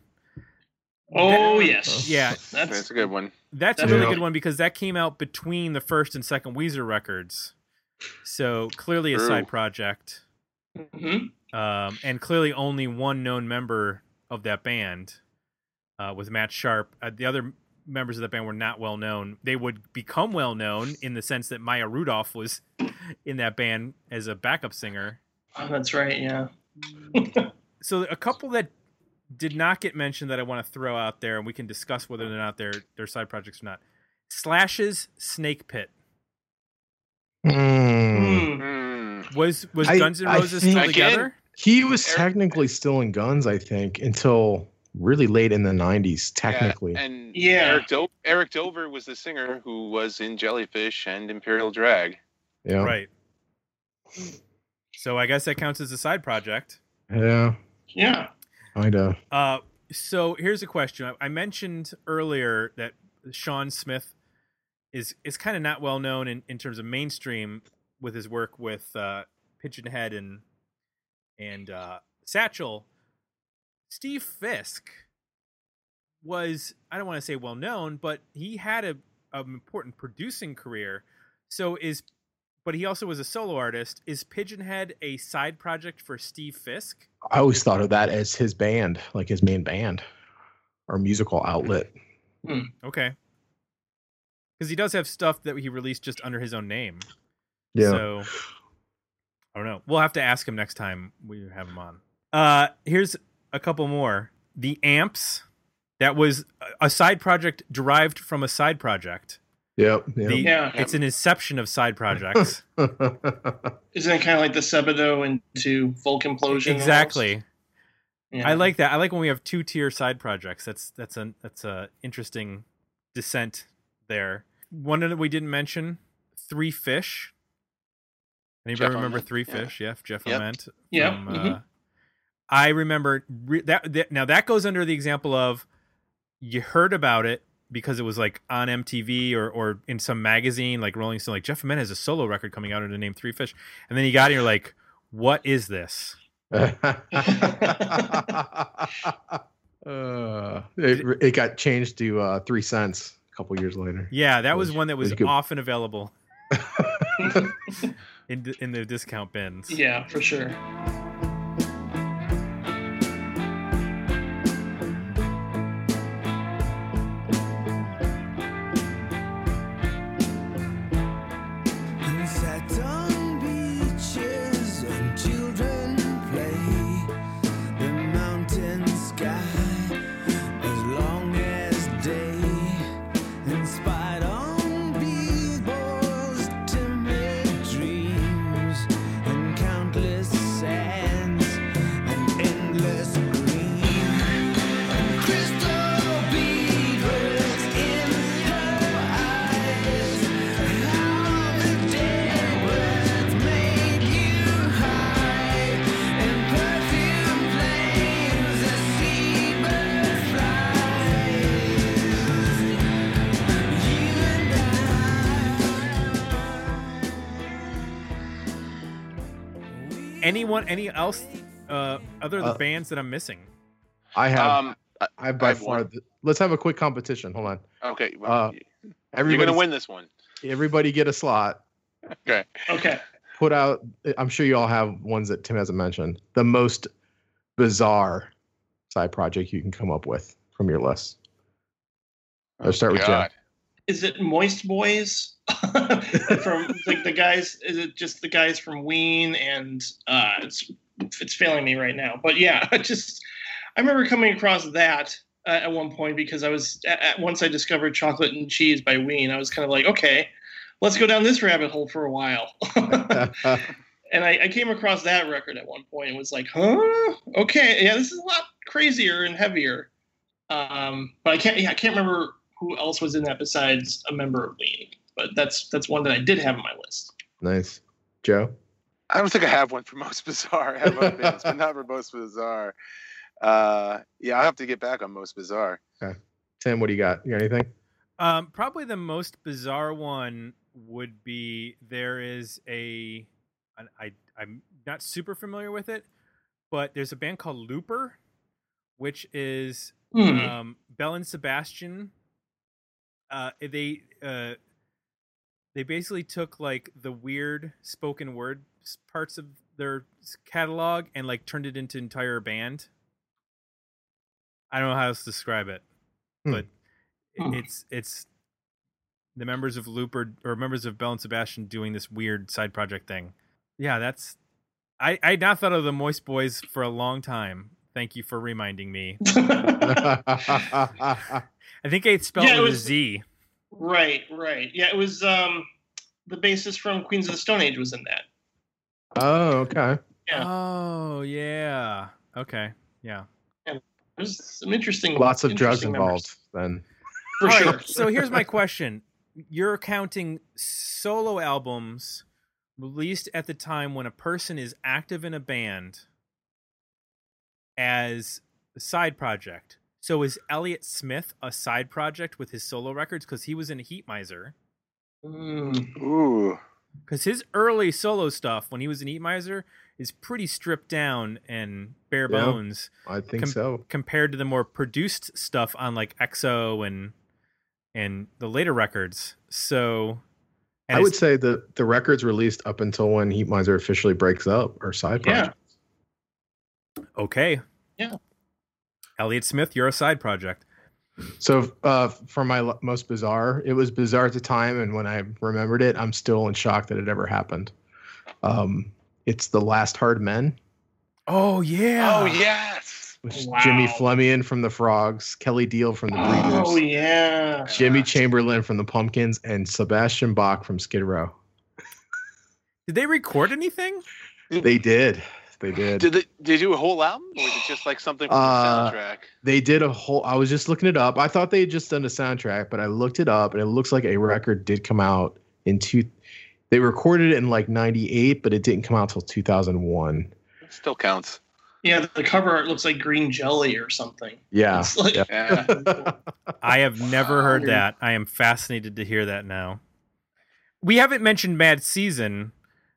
Oh yes, Yeah. That's, That's a good one. That's a really good one because that came out between the first and second Weezer records, so clearly a side project. Mhm. um, and clearly only one known member of that band uh, was Matt Sharp. Uh, the other members of the band were not well known. They would become well known in the sense that Maya Rudolph was in that band as a backup singer. Oh, that's right. Yeah. So a couple that did not get mentioned that I want to throw out there, and we can discuss whether or not they're they're side projects or not. Slash's Snake Pit. Hmm. was was I- Guns N' Roses still Again? together? He was Eric- technically still in Guns, I think, until really late in the '90s. Technically, Yeah, and Yeah. Eric, Do- Eric Dover was the singer who was in Jellyfish and Imperial Drag. yeah, Right. So I guess that counts as a side project. yeah, Yeah. Kind of. Uh, so here's a question. I- mentioned earlier that Shawn Smith is is kind of not well known in, in terms of mainstream with his work with uh, Pigeonhed and and uh, Satchel. Steve Fisk was I don't want to say well known, but he had a an important producing career. So is but he also was a solo artist. Is Pigeonhed a side project for Steve Fisk? I always thought of that as his band, like his main band or musical outlet. Okay. Because he does have stuff that he released just under his own name. Yeah. So, I don't know. We'll have to ask him next time we have him on. Uh, here's a couple more. The amps. That was a- a side project derived from a side project. Yep. The- Yeah. It's an inception of side projects. Isn't it kind of like the Sebadoh into Folk Implosion? exactly. Yeah. I like that. I like when we have two tier side projects. That's that's a that's a interesting descent there. One that we didn't mention, Three Fish. Anybody Jeff remember Ament, Three. Fish? Yeah, Jeff Yep. Ament. Yep, from, mhm. uh, I remember re- that, that. Now that goes under the example of you heard about it because it was like on MTV or or in some magazine like Rolling Stone. Like Jeff Ament has a solo record coming out under the name Three Fish, and then you got it. You're like, what is this? uh, it, it got changed to uh, three cents a couple years later. Yeah, that was was- one that was was often available in the, in the discount bins. yeah, for sure. Anyone, any else, uh, other than Uh, bands that I'm missing? I have. Um, I- I have by have far. one. The, let's have a quick competition. Hold on. okay. Well, Uh, you're Everybody, gonna win this one. Everybody get a slot. Okay. Okay. Put out. I'm sure you all have ones that Tim hasn't mentioned. The most bizarre side project you can come up with from your list. Let's start with God. Jeff. Is it Moist Boys from like the guys? Is it just the guys from Ween? And uh, it's it's failing me right now. But yeah, I just I remember coming across that uh, at one point because I was at, once I discovered Chocolate and Cheese by Ween. I was kind of like, okay, let's go down this rabbit hole for a while. and I, I came across that record at one point and was like, huh? Okay, yeah, this is a lot crazier and heavier. Um, but I can't yeah, I can't remember who else was in that besides a member of Ween. But that's that's one that I did have on my list. nice, Joe. I don't think I have one for most bizarre. I have other bands, but not for most bizarre. Uh, yeah, I'll have to get back on most bizarre. Tim, what do you got? You got anything? Um, probably the most bizarre one would be there is a, an, I I'm not super familiar with it, but there's a band called Looper, which is Hmm. um, Belle and Sebastian. Uh, they uh, they basically took like the weird spoken word parts of their catalog and like turned it into entire band. I don't know how else to describe it, Hmm. but Hmm. it's it's the members of Looper or members of Belle and Sebastian doing this weird side project thing. Yeah, that's I I had not thought of the Moist Boys for a long time. Thank you for reminding me. I think it's spelled Yeah, it with was- Z. right, right. Yeah, it was um, the bassist from Queens of the Stone Age was in that. oh, okay. Yeah. Oh yeah. Okay. Yeah. There's some interesting. Lots of drugs interesting members, involved. Then for All right, sure. so here's my question: You're counting solo albums released at the time when a person is active in a band as a side project. So is Elliott Smith a side project with his solo records because he was in Heatmiser? Mm. Ooh. Because his early solo stuff when he was in Heatmiser is pretty stripped down and bare Yeah. bones. I think Com- so. compared to the more produced stuff on like XO and and the later records. So and I would say that the records released up until when Heatmiser officially breaks up are side Yeah. projects. okay. Yeah. Elliott Smith, you're a side project. So uh, for my lo- most bizarre, it was bizarre at the time, and when I remembered it, I'm still in shock that it ever happened. Um, It's the Last Hard Men. Oh yeah. Oh yes. with Wow. Jimmy Flemion from the Frogs, Kelly Deal from the Breeders, Oh yeah. Jimmy Chamberlin from the Pumpkins, and Sebastian Bach from Skid Row. Did they record anything? They did. They did. Did they, did they do a whole album, or was it just like something from Uh, the soundtrack? They did a whole. I was just looking it up. I thought they had just done a soundtrack, but I looked it up, and it looks like a record did come out in two. They recorded it in like '98, but it didn't come out till 2001. Still counts. Yeah, the cover art looks like green jelly or something. Yeah. Like- yeah. Yeah. I have never heard that. I am fascinated to hear that now. We haven't mentioned Mad Season,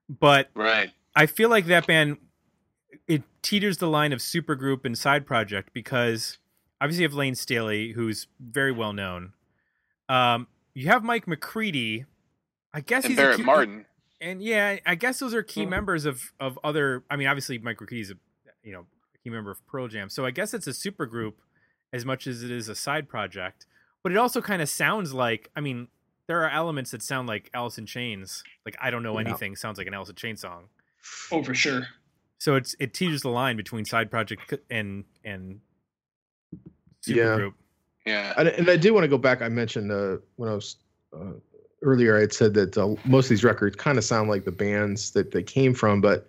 but right. I feel like that band it teeters the line of supergroup and side project because obviously you have Layne Staley, who's very well known. Um, you have Mike McCready. I guess And he's a Barrett key- Martin. and yeah, I guess those are key Mhm. members of of other. I mean, obviously Mike McCready's a you know a key member of Pearl Jam, so I guess it's a supergroup as much as it is a side project. But it also kind of sounds like. I mean, there are elements that sound like Alice in Chains. Like I don't know Yeah. anything sounds like an Alice in Chains song. oh, for sure. So it's it teeters the line between side project and and Yeah. supergroup. Yeah. And, and I do want to go back. I mentioned uh, when I was uh, earlier, I had said that uh, most of these records kind of sound like the bands that they came from. But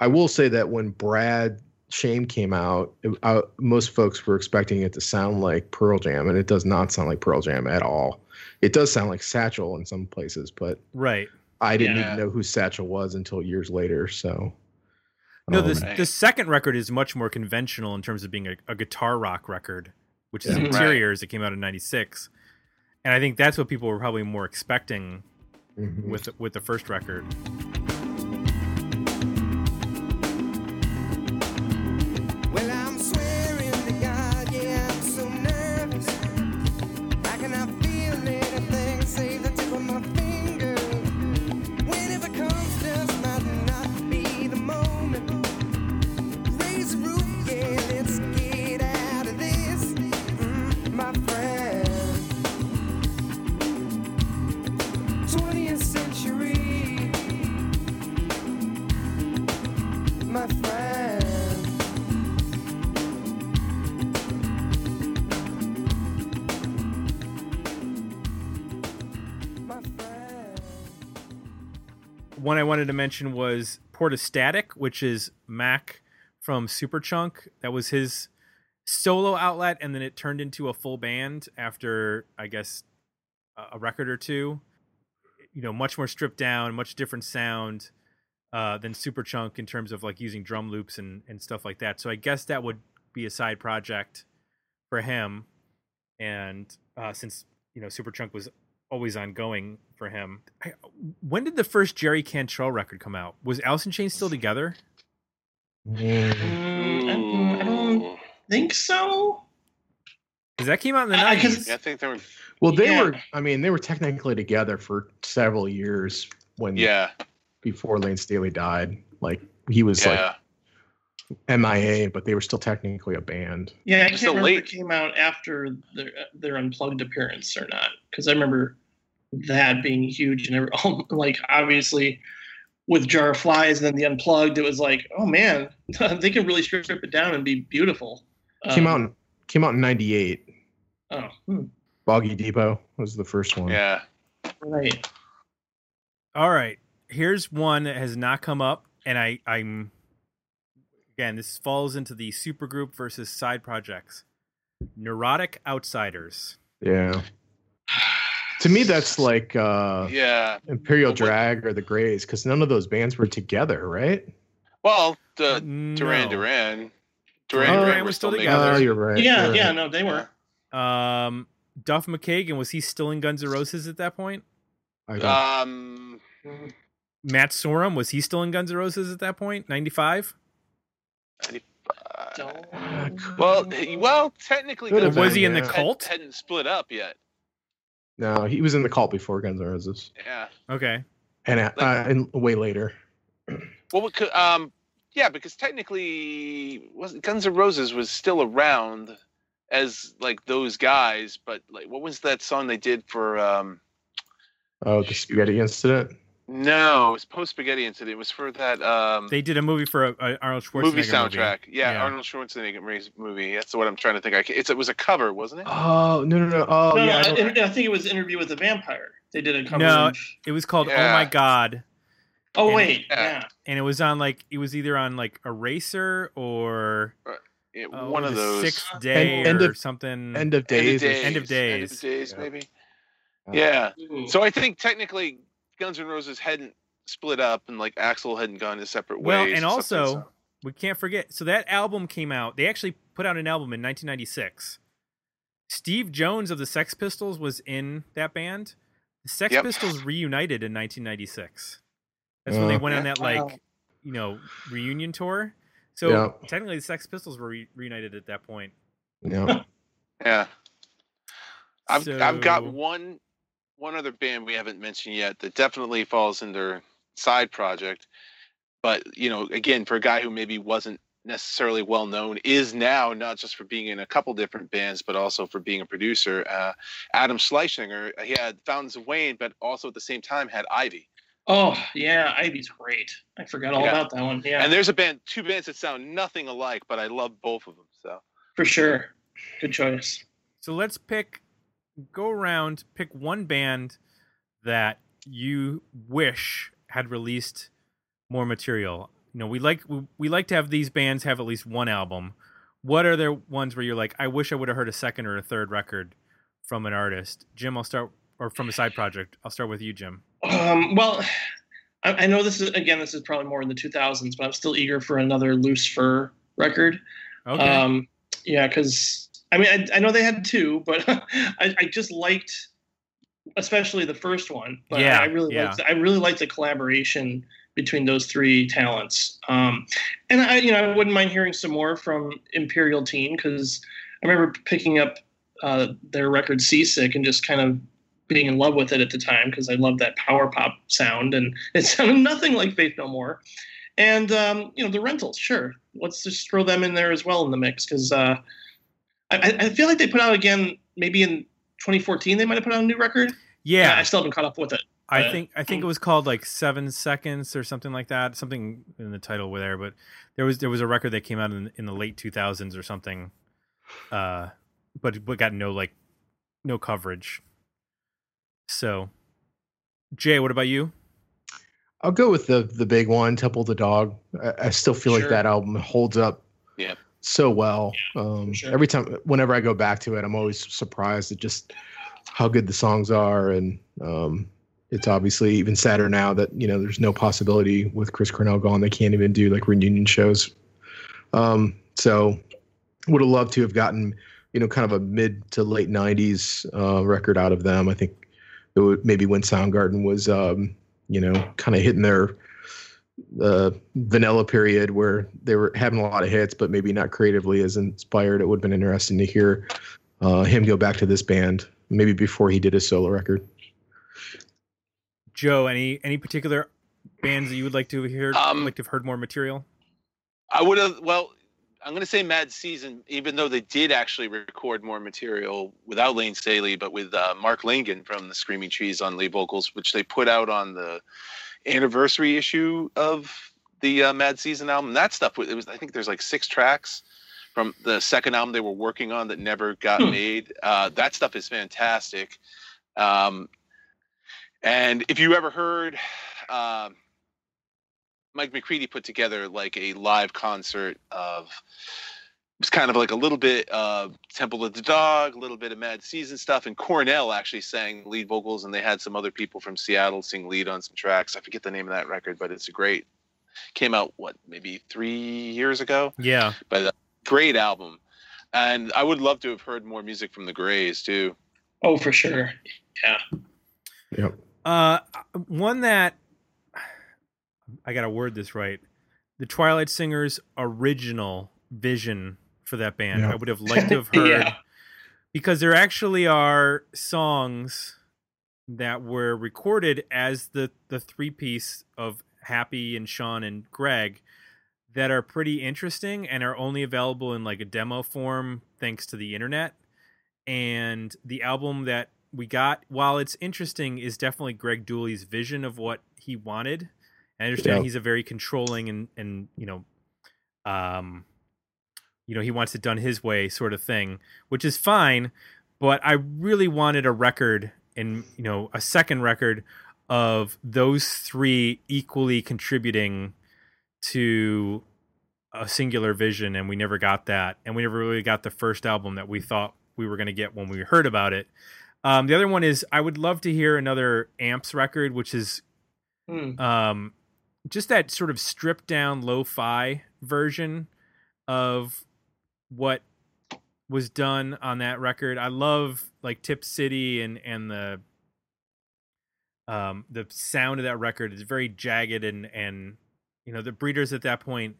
I will say that when Brad Shame came out, it, uh, most folks were expecting it to sound like Pearl Jam, and it does not sound like Pearl Jam at all. It does sound like Satchel in some places, but Right. I didn't Yeah. even know who Satchel was until years later. So No, um, this Right. the second record is much more conventional in terms of being a, a guitar rock record, which is Yeah. Mhm. Interiors that came out in '96, and I think that's what people were probably more expecting mhm. with with the first record. One I wanted to mention was Portastatic, which is Mac from Superchunk. That was his solo outlet, and then it turned into a full band after I guess a- record or two. You know, much more stripped down, much different sound uh, than Superchunk in terms of like using drum loops and and stuff like that. So I guess that would be a side project for him. And uh, since you know Superchunk was always ongoing for him. I, when did the first Jerry Cantrell record come out? Was Alice in Chains still together? Mm. Mm, I, I don't think so. Because that came out in the I- I nineties. I think they were. Well, they Yeah. were. I mean, they were technically together for several years when Yeah. before Layne Staley died. Like he was Yeah. like MIA, but they were still technically a band. Yeah, I Just can't a remember if it came out after their their unplugged appearance or not, because I remember that being huge and every, like obviously with Jar of Flies and then the unplugged, it was like, oh man, they can really strip it down and be beautiful. Came Um, out in, came out in '98. Oh, hmm, Boggy Depot was the first one. Yeah. right. All right. Here's one that has not come up, and I, I'm again, this falls into the supergroup versus side projects. Neurotic Outsiders. Yeah. To me, that's like uh, Yeah. Imperial Well, Drag or the Grays, because none of those bands were together, right? Well, the No. Duran Duran. Duran Oh, Duran we're still still together. Oh, you're right. Yeah, you're yeah, right. no, they were. Um, Duff McKagan was he still in Guns N' Roses at that point? I don't- Um. Matt Sorum was he still in Guns N' Roses at that point? Ninety five. uh, Don't- well, well, technically, Guns Was he in the cult? had- hadn't split up yet. No, he was in the cult before Guns N' Roses, Yeah. Okay. and uh, uh, and way later. Well, we could, um, yeah, because technically, was Guns N' Roses was still around as like those guys, but like, what was that song they did for? um Oh, the spaghetti incident. No, it was post Spaghetti Incident. It was for that um, They did a movie for a, a Arnold Schwarzenegger movie soundtrack. Yeah, Yeah. Arnold Schwarzenegger movie. That's what I'm trying to think. I it's, it was a cover, wasn't it? Oh no no no! Oh no, yeah, I no, I, I think it was Interview with the Vampire. They did a cover. No, of- It was called Oh My God, oh and- wait, yeah. yeah. and it was on like it was either on like Eraser or Yeah, uh, one of the those. Sixth Day End or of- something. end of days. End days. of days. End of End of Days. days, Yeah. maybe. Yeah. Yeah. Ooh. So I think technically Guns N' Roses hadn't split up and like Axl hadn't gone his separate Well, ways. and also so- we can't forget. So that album came out. They actually put out an album in 1996. Steve Jones of the Sex Pistols was in that band. The Sex Yep. Pistols reunited in 1996. That's when they Uh. went on that like you know reunion tour. So Yeah. technically, the Sex Pistols were re- reunited at that point. yeah. yeah. I've I've got one one other band we haven't mentioned yet that definitely falls in their side project. But you know, again, for a guy who maybe wasn't necessarily well known, is now not just for being in a couple different bands, but also for being a producer. Uh, Adam Schlesinger, he had Fountains of Wayne, but also at the same time had Ivy. Oh yeah, Ivy's great. I forgot all Yeah. about that one. Yeah, And there's a band, two bands that sound nothing alike, but I love both of them. So for sure. Good choice. So let's pick, go around, pick one band that you wish had released more material. You know, we like we, we like to have these bands have at least one album. What are there ones where you're like, I wish I would have heard a second or a third record from an artist? Jim, I'll start, or from a side project. I'll start with you, Jim. Um, well, I, I know this is again. This is probably more in the 2000s, but I'm still eager for another Loose Fur record. Okay. Um, yeah, because I mean, I, I know they had two, but I, I just liked, especially the first one. But Yeah, I, I really yeah. liked. I really liked the collaboration between those three talents. Um, and I, you know, I wouldn't mind hearing some more from Imperial Teen because I remember picking up uh, their record "Seasick" and just kind of being in love with it at the time because I loved that power pop sound, and it sounded nothing like Faith No More. And um, you know, the Rentals, sure, let's just throw them in there as well in the mix because uh, I, I feel like they put out again maybe in 2014 they might have put out a new record. yeah, I still haven't caught up with it. I think I think it was called like Seven Seconds or something like that. Something in the title were there, but there was there was a record that came out in, in the late two thousands or something, uh, but but got no like no coverage. So, Jay, what about you? I'll go with the the big one, Temple of the Dog. I, I still feel like that album holds up Yeah. So well. um, sure. Every time, whenever I go back to it, I'm always surprised at just how good the songs are, and um, it's obviously even sadder now that you know there's no possibility with Chris Cornell gone. They can't even do like reunion shows. Um, so, would have loved to have gotten you know kind of a mid to late '90s uh, record out of them. I think it would maybe when Soundgarden was um, you know kind of hitting their uh, vanilla period where they were having a lot of hits, but maybe not creatively as inspired. It would have been interesting to hear uh, him go back to this band, maybe before he did his solo record. Joe, any any particular bands that you would like to hear Um, like to have heard more material? I would have. Well, I'm going to say Mad Season, even though they did actually record more material without Layne Staley, but with uh, Mark Lanegan from the Screaming Trees on lead vocals, which they put out on the anniversary issue of the uh, Mad Season album. That stuff was- it was. I think there's like six tracks from the second album they were working on that never got Hmm. made. Uh, that stuff is fantastic. Um, and if you ever heard. Um, Mike McCready put together like a live concert of was kind of like a little bit of Temple of the Dog, a little bit of Mad Season stuff, and Cornell actually sang lead vocals, and they had some other people from Seattle sing lead on some tracks. I forget the name of that record, but it's a great. Came out what maybe three years ago, Yeah, but a great album, and I would love to have heard more music from the Grays too. Oh, for sure. Yeah. Yep. uh, one that I gotta word this right. The Twilight Singers' original vision for that band, Yeah. I would have liked to have heard Yeah. because there actually are songs that were recorded as the the three piece of Happy and Shawn and Greg that are pretty interesting and are only available in like a demo form thanks to the internet. And the album that we got, while it's interesting, is definitely Greg Dulli's vision of what he wanted. I understand Yeah. he's a very controlling and and you know, um, you know he wants it done his way sort of thing, which is fine. But I really wanted a record and you know a second record of those three equally contributing to a singular vision and we never got that and we never really got the first album that we thought we were going to get when we heard about it um, the other one is i would love to hear another amps record which is Hmm. um, just that sort of stripped down lo-fi version of what was done on that record. I love like tip city and and the um the sound of that record. Is very jagged and and you know the breeders at that point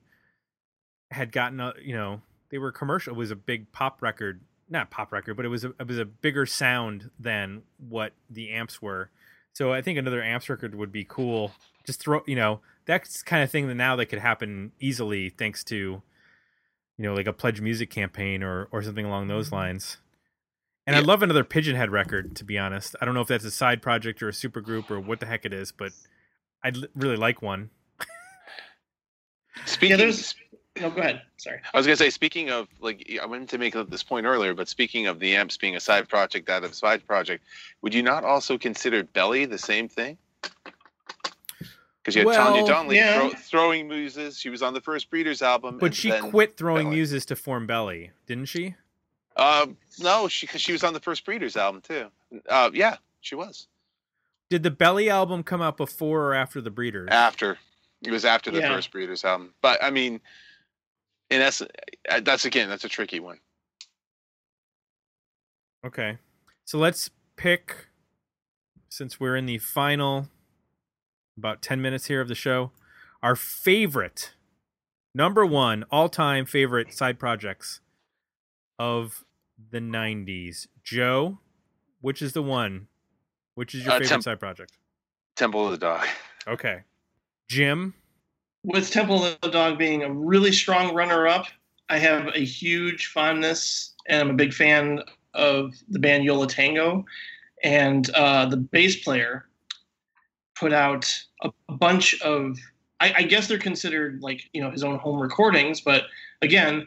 had gotten a, you know they were commercial. It was a big pop record. Not pop record but it was a, it was a bigger sound than what the amps were. So i think another amps record would be cool. Just throw you know that's kind of thing that now that could happen easily thanks to you know like a pledge music campaign or or something along those mm-hmm. lines and Yeah. i'd love another pigeonhed record to be honest i don't know if that's a side project or a super group or what the heck it is but i'd li- really like one Speaking, there's- No, go ahead. Sorry. I was gonna say, speaking of like, I wanted to make this point earlier, but speaking of the amps being a side project out of a side project, would you not also consider Belly the same thing? Because you had Tanya Well, Donnelly yeah. throw, throwing muses. She was on the first Breeders album, but she then- quit throwing Belly. muses to form belly didn't she Um, no, she because she was on the first Breeders album too. Uh, yeah, she was did the belly album come out before or after the breeders after. It was after the Yeah. first Breeders album, but I mean, in essence, uh, that's again, that's a tricky one. Okay. So let's pick since we're in the final about 10 minutes here of the show, our favorite number 1 all-time favorite side projects of the 90s. Joe, which is the one? Which is your Uh, favorite Temp- side project? Temple of the Dog. Okay. Jim, With Temple of the Dog being a really strong runner up, I have a huge fondness and I'm a big fan of the band Yo La Tengo. And uh, the bass player put out a, bunch of, I, I guess they're considered like, you know, his own home recordings. But again,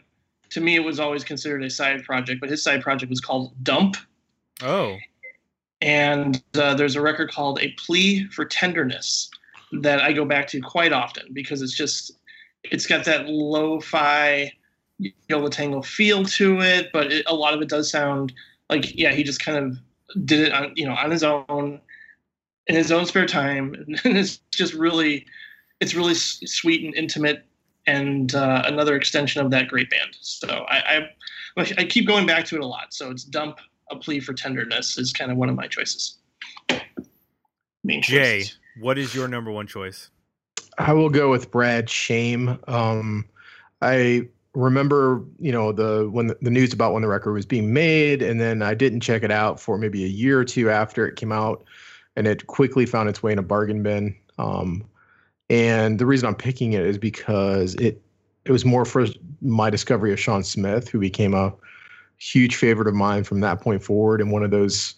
to me, it was always considered a side project. But his side project was called Dump. oh, and uh, there's a record called A Plea for Tenderness that I go back to quite often because it's just it's got that lo-fi Yo La Tengo feel to it, but it, a lot of it does sound like yeah he just kind of did it on you know on his own in his own spare time, and it's just really it's really s- sweet and intimate and uh, another extension of that great band. So I, I I keep going back to it a lot. So it's Dump a plea for tenderness is kind of one of my choices. Main Jay, choices. what is your number one choice? I will go with Brad Shame. Um, I remember, you know, the when the, the news about when the record was being made, and then I didn't check it out for maybe a year or two after it came out, and it quickly found its way in a bargain bin. Um, and the reason I'm picking it is because it it was more for my discovery of Shawn Smith, who became a huge favorite of mine from that point forward, and one of those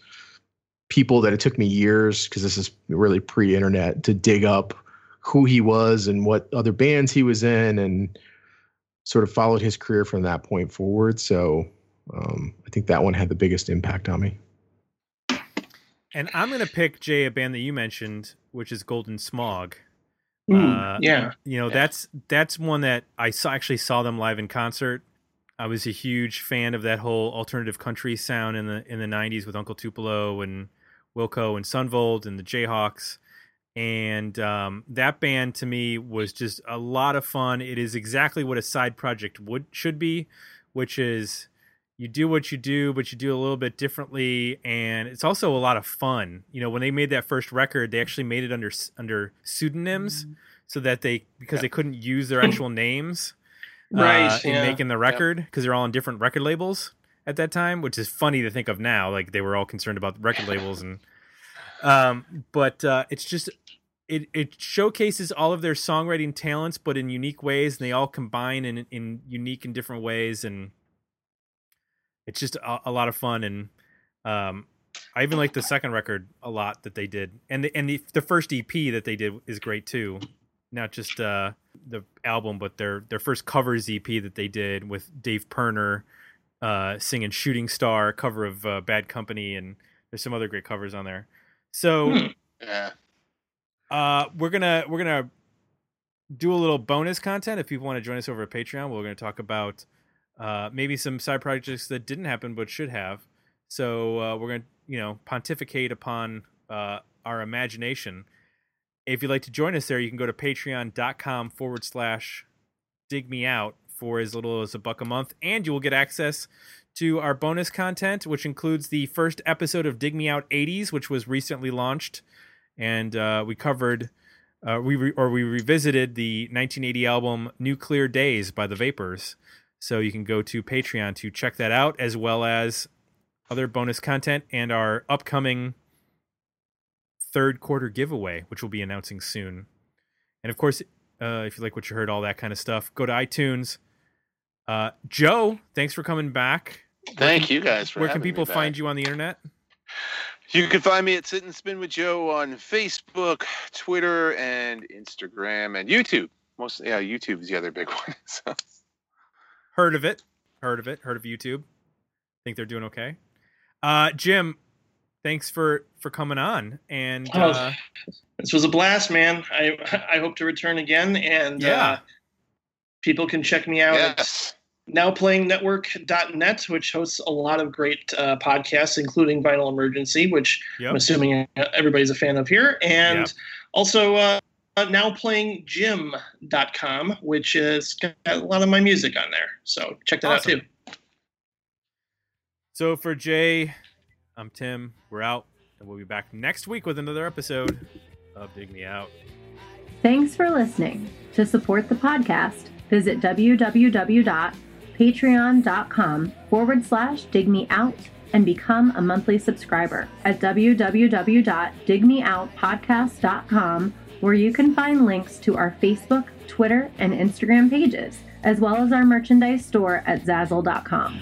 people that it took me years because this is really pre-internet to dig up who he was and what other bands he was in and sort of followed his career from that point forward so um, i think that one had the biggest impact on me And I'm going to pick Jay a band that you mentioned, which is Golden Smog. Ooh, Uh, yeah. you know Yeah. that's that's one that i saw actually saw them live in concert i was a huge fan of that whole alternative country sound in the in the 90s with uncle tupelo and wilco and son volt and the jayhawks and um, that band to me was just a lot of fun it is exactly what a side project would should be which is you do what you do but you do a little bit differently and it's also a lot of fun. You know when they made that first record they actually made it under under pseudonyms so that they because they couldn't use their actual names Right, uh, in yeah. making the record because they're all on different record labels at that time which is funny to think of now like they were all concerned about record labels and um but uh it's just it it showcases all of their songwriting talents but in unique ways and they all combine in in unique and different ways and it's just a, a lot of fun and um I even like the second record a lot that they did, and the and the the first EP that they did is great too. Not just uh, the album, but their their first covers EP that they did with Dave Pirner uh, singing "Shooting Star," cover of uh, Bad Company, and there's some other great covers on there. So Hmm. Uh, we're gonna we're gonna do a little bonus content if people want to join us over at Patreon. We're gonna talk about uh, maybe some side projects that didn't happen but should have. So uh, we're gonna you know pontificate upon uh, our imagination. If you'd like to join us there, you can go to patreon.com forward slash dig me out for as little as a buck a month, and you will get access to our bonus content, which includes the first episode of Dig Me Out 80s, which was recently launched. And uh, we covered, uh, we re- or we revisited the 1980 album New Clear Days by the Vapors. So you can go to Patreon to check that out, as well as other bonus content and our upcoming third quarter giveaway, which we'll be announcing soon. And of course, uh, if you like what you heard, all that kind of stuff, go to iTunes. Uh, Joe, thanks for coming back. Thank you guys for Where can people find you on the internet? You can find me at Sit and Spin with Joe on Facebook, Twitter, and Instagram, and YouTube. Most, yeah, YouTube is the other big one. So. Heard of it? Heard of it? Heard of YouTube? Think they're doing okay? Uh, Jim, thanks for for coming on. And Oh, uh, This was a blast, man. I I hope to return again, and Yeah. uh, people can check me out Yes. at nowplayingnetwork.net, which hosts a lot of great uh, podcasts, including Vinyl Emergency, which I'm assuming everybody's a fan of here, and Yep. also uh, uh, nowplayingjim.com, which is got a lot of my music on there. So check that Awesome. out too. So for Jay, I'm Tim. We're out, and we'll be back next week with another episode of Dig Me Out. Thanks for listening. To support the podcast, visit www.patreon.com forward slash dig me out and become a monthly subscriber at www.digmeoutpodcast.com, where you can find links to our Facebook, Twitter, and Instagram pages, as well as our merchandise store at zazzle.com.